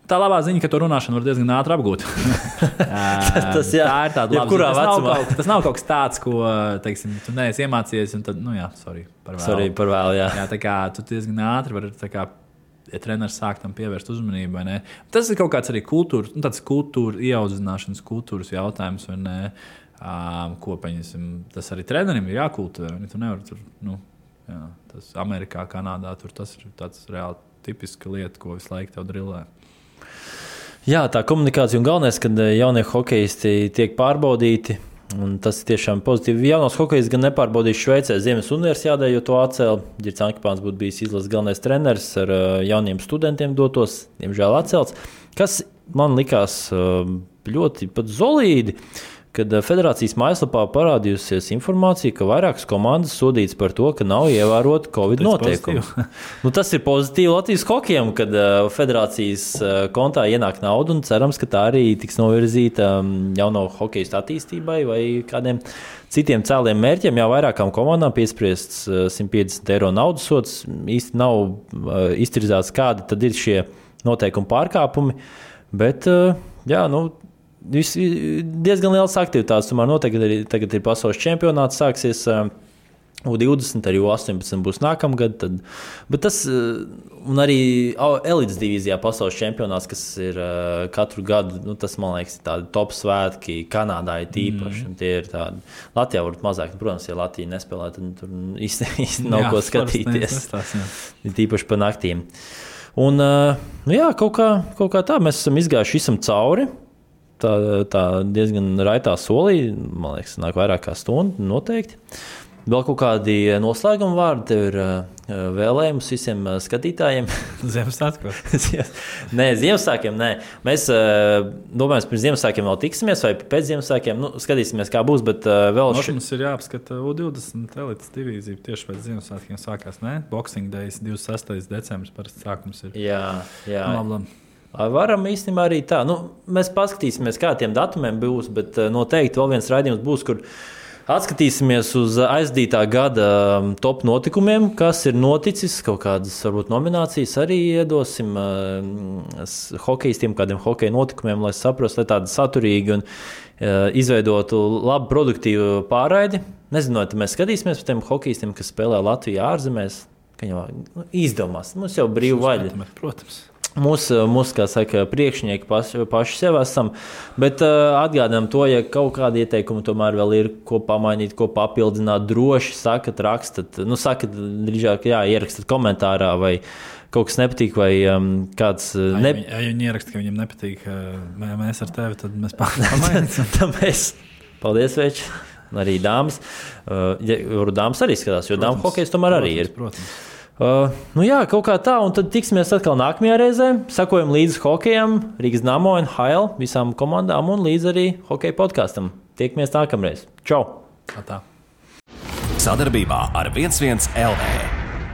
Tā labā ziņa, ka to runāšanu var diezgan ātri apgūt. Tas, jā, tā ir tāda jebkurā ziņa. Tas nav vecumā. kaut- Tas nav kaut kas tāds, ko teiksim, tu neesi iemācījies. un Tad, nu, jā, sorry, par vēlu. Sorry par vēlu, jā. Jā, tā kā tu diezgan ātri vari, ja treneris sāk tam pievērst uzmanību? Tas ir kaut kāds arī kultūras, nu, tāds kultūra, ieaudzināšanas kultūras jautājums, vai ne? Um, ko paņemsim, tas arī trenerim ir jākultivē. ne? Tu nevari tur, nu, Jā, tas Amerikā, Kanādā tur tas ir tāds reāli tipiska lieta, ko visu laiku tev drillē. Jā, tā komunikācija un galvenais, kad jaunie hokeisti tiek pārbaudīti. Un tas ir tiešām pozitīvi. Jaunos hokejs gan nepārbaudījis Šveicē, Ziemas universitātē, jo to atcēla. Girts Ankepāns būtu bijis izlases galvenais treneris ar jauniem studentiem dotos, diemžēl atcelts. Kas man likās ļoti solīdi. Uh, kad eh, federācijas mājaslapā parādījusies informācija, ka vairākas komandas sodītas par to, ka nav ievērota Covid noteikumi. nu, tas ir pozitīvi Latvijas hokejam, kad uh, federācijas uh, kontā ienāk nauda un cerams, ka tā arī tiks novirzīta um, jauno hokeju attīstībai vai kādiem citiem cēliem mērķiem. Jā, vairākām komandām piespriests uh, 150 eiro naudas sots. Īsti nav iztirzāts, kādi tad ir šie noteikumi pārkāpumi. Bet, jā, nu, vis, diezgan liels aktivitātes. Tomēr noteikti arī tagad ir pasaules čempionāts sāksies. U20 arī U18 būs nākamgad. Tad, bet tas arī elites divīzijā pasaules čempionāts, kas ir katru gadu, nu, tas man liekas, ir tādi top svētki. Kanādā ir tīpaši. Mm. Tie ir tādi. Latvijā varbūt mazāk. Protams, ja Latvija nespēlē, tad tur īsti, īsti nav jā, ko skatīties. Ir tīpaši pa naktīm. Un, nu jā, kaut kā, kaut kā tā mēs esam izgājuši visam cauri tā, tā diezgan raitā solī. Man liekas, nāk vairāk kā stundu noteikti. Vēl kaut kādi noslēguma vārdi ir uh, vēlējums visiem uh, skatītājiem? Ziemassvētkos. nē, Ziemassvētkiem nē. Mēs uh, domājam, pirms Ziemassvētkiem vēl tiksimies, vai pēc Ziemassvētkiem. Nu, skatīsimies, kā būs. Bet vēl šis mums ir jāapskata U20 elites divīzija tieši pēc Ziemassvētkiem sākās. Nē, Boxing Days 26. decembris parasti sākums ir. Jā, jā. Labi, labi. Varam īstenībā arī tā. Nu, mēs paskatīsimies, kā tiem datumiem būs, bet eh, noteikti vēl viens raidījums būs, kur atskatīsimies uz aizdītā gada um, top notikumiem, kas ir noticis. Kaut kādas, varbūt, nominācijas arī iedosim uh, hokeistiem, kādiem hokeja notikumiem, lai saprastu, lai tādi saturīgi un uh, izveidotu labu, produktīvu pārraidi. Nezinu, vai mēs skatīsimies uz tiem hokeistiem, kas spēlē Latvijā ārzemēs. Jau nu, izdomās, mums jau brīvi vaļa. Protams. Mūsu, mūs, kā saka, priekšnieki paši, paši sev esam, bet uh, atgādinām to, ja kaut kādi ieteikumi tomēr vēl ir, ko pamainīt, ko papildināt, droši sakat, rakstat, nu, sakat, drīzāk, jā, ierakstiet komentārā vai kaut kas nepatīk, vai um, kāds. Ne... Ja, ja viņi ieraksta, ka viņiem nepatīk, uh, mēs ar tevi, tad mēs pamainīsim. tad mēs, paldies, veči, arī dāmas. Uh, ja, dāmas arī skatās, jo dāmas hokejs tomēr protams, arī ir. Protams. Uh, nu jā, kaut kā tā, un tad tiksimies atkal nākamajā reizē. Sakojam līdzi hokejam, Rīgas Namo un Hail visām komandām un līdz arī hokeja podkāstam. Tiekamies nākamreiz. Čau! Tā. Sadarbībā ar 11 LV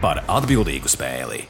par atbildīgu spēli.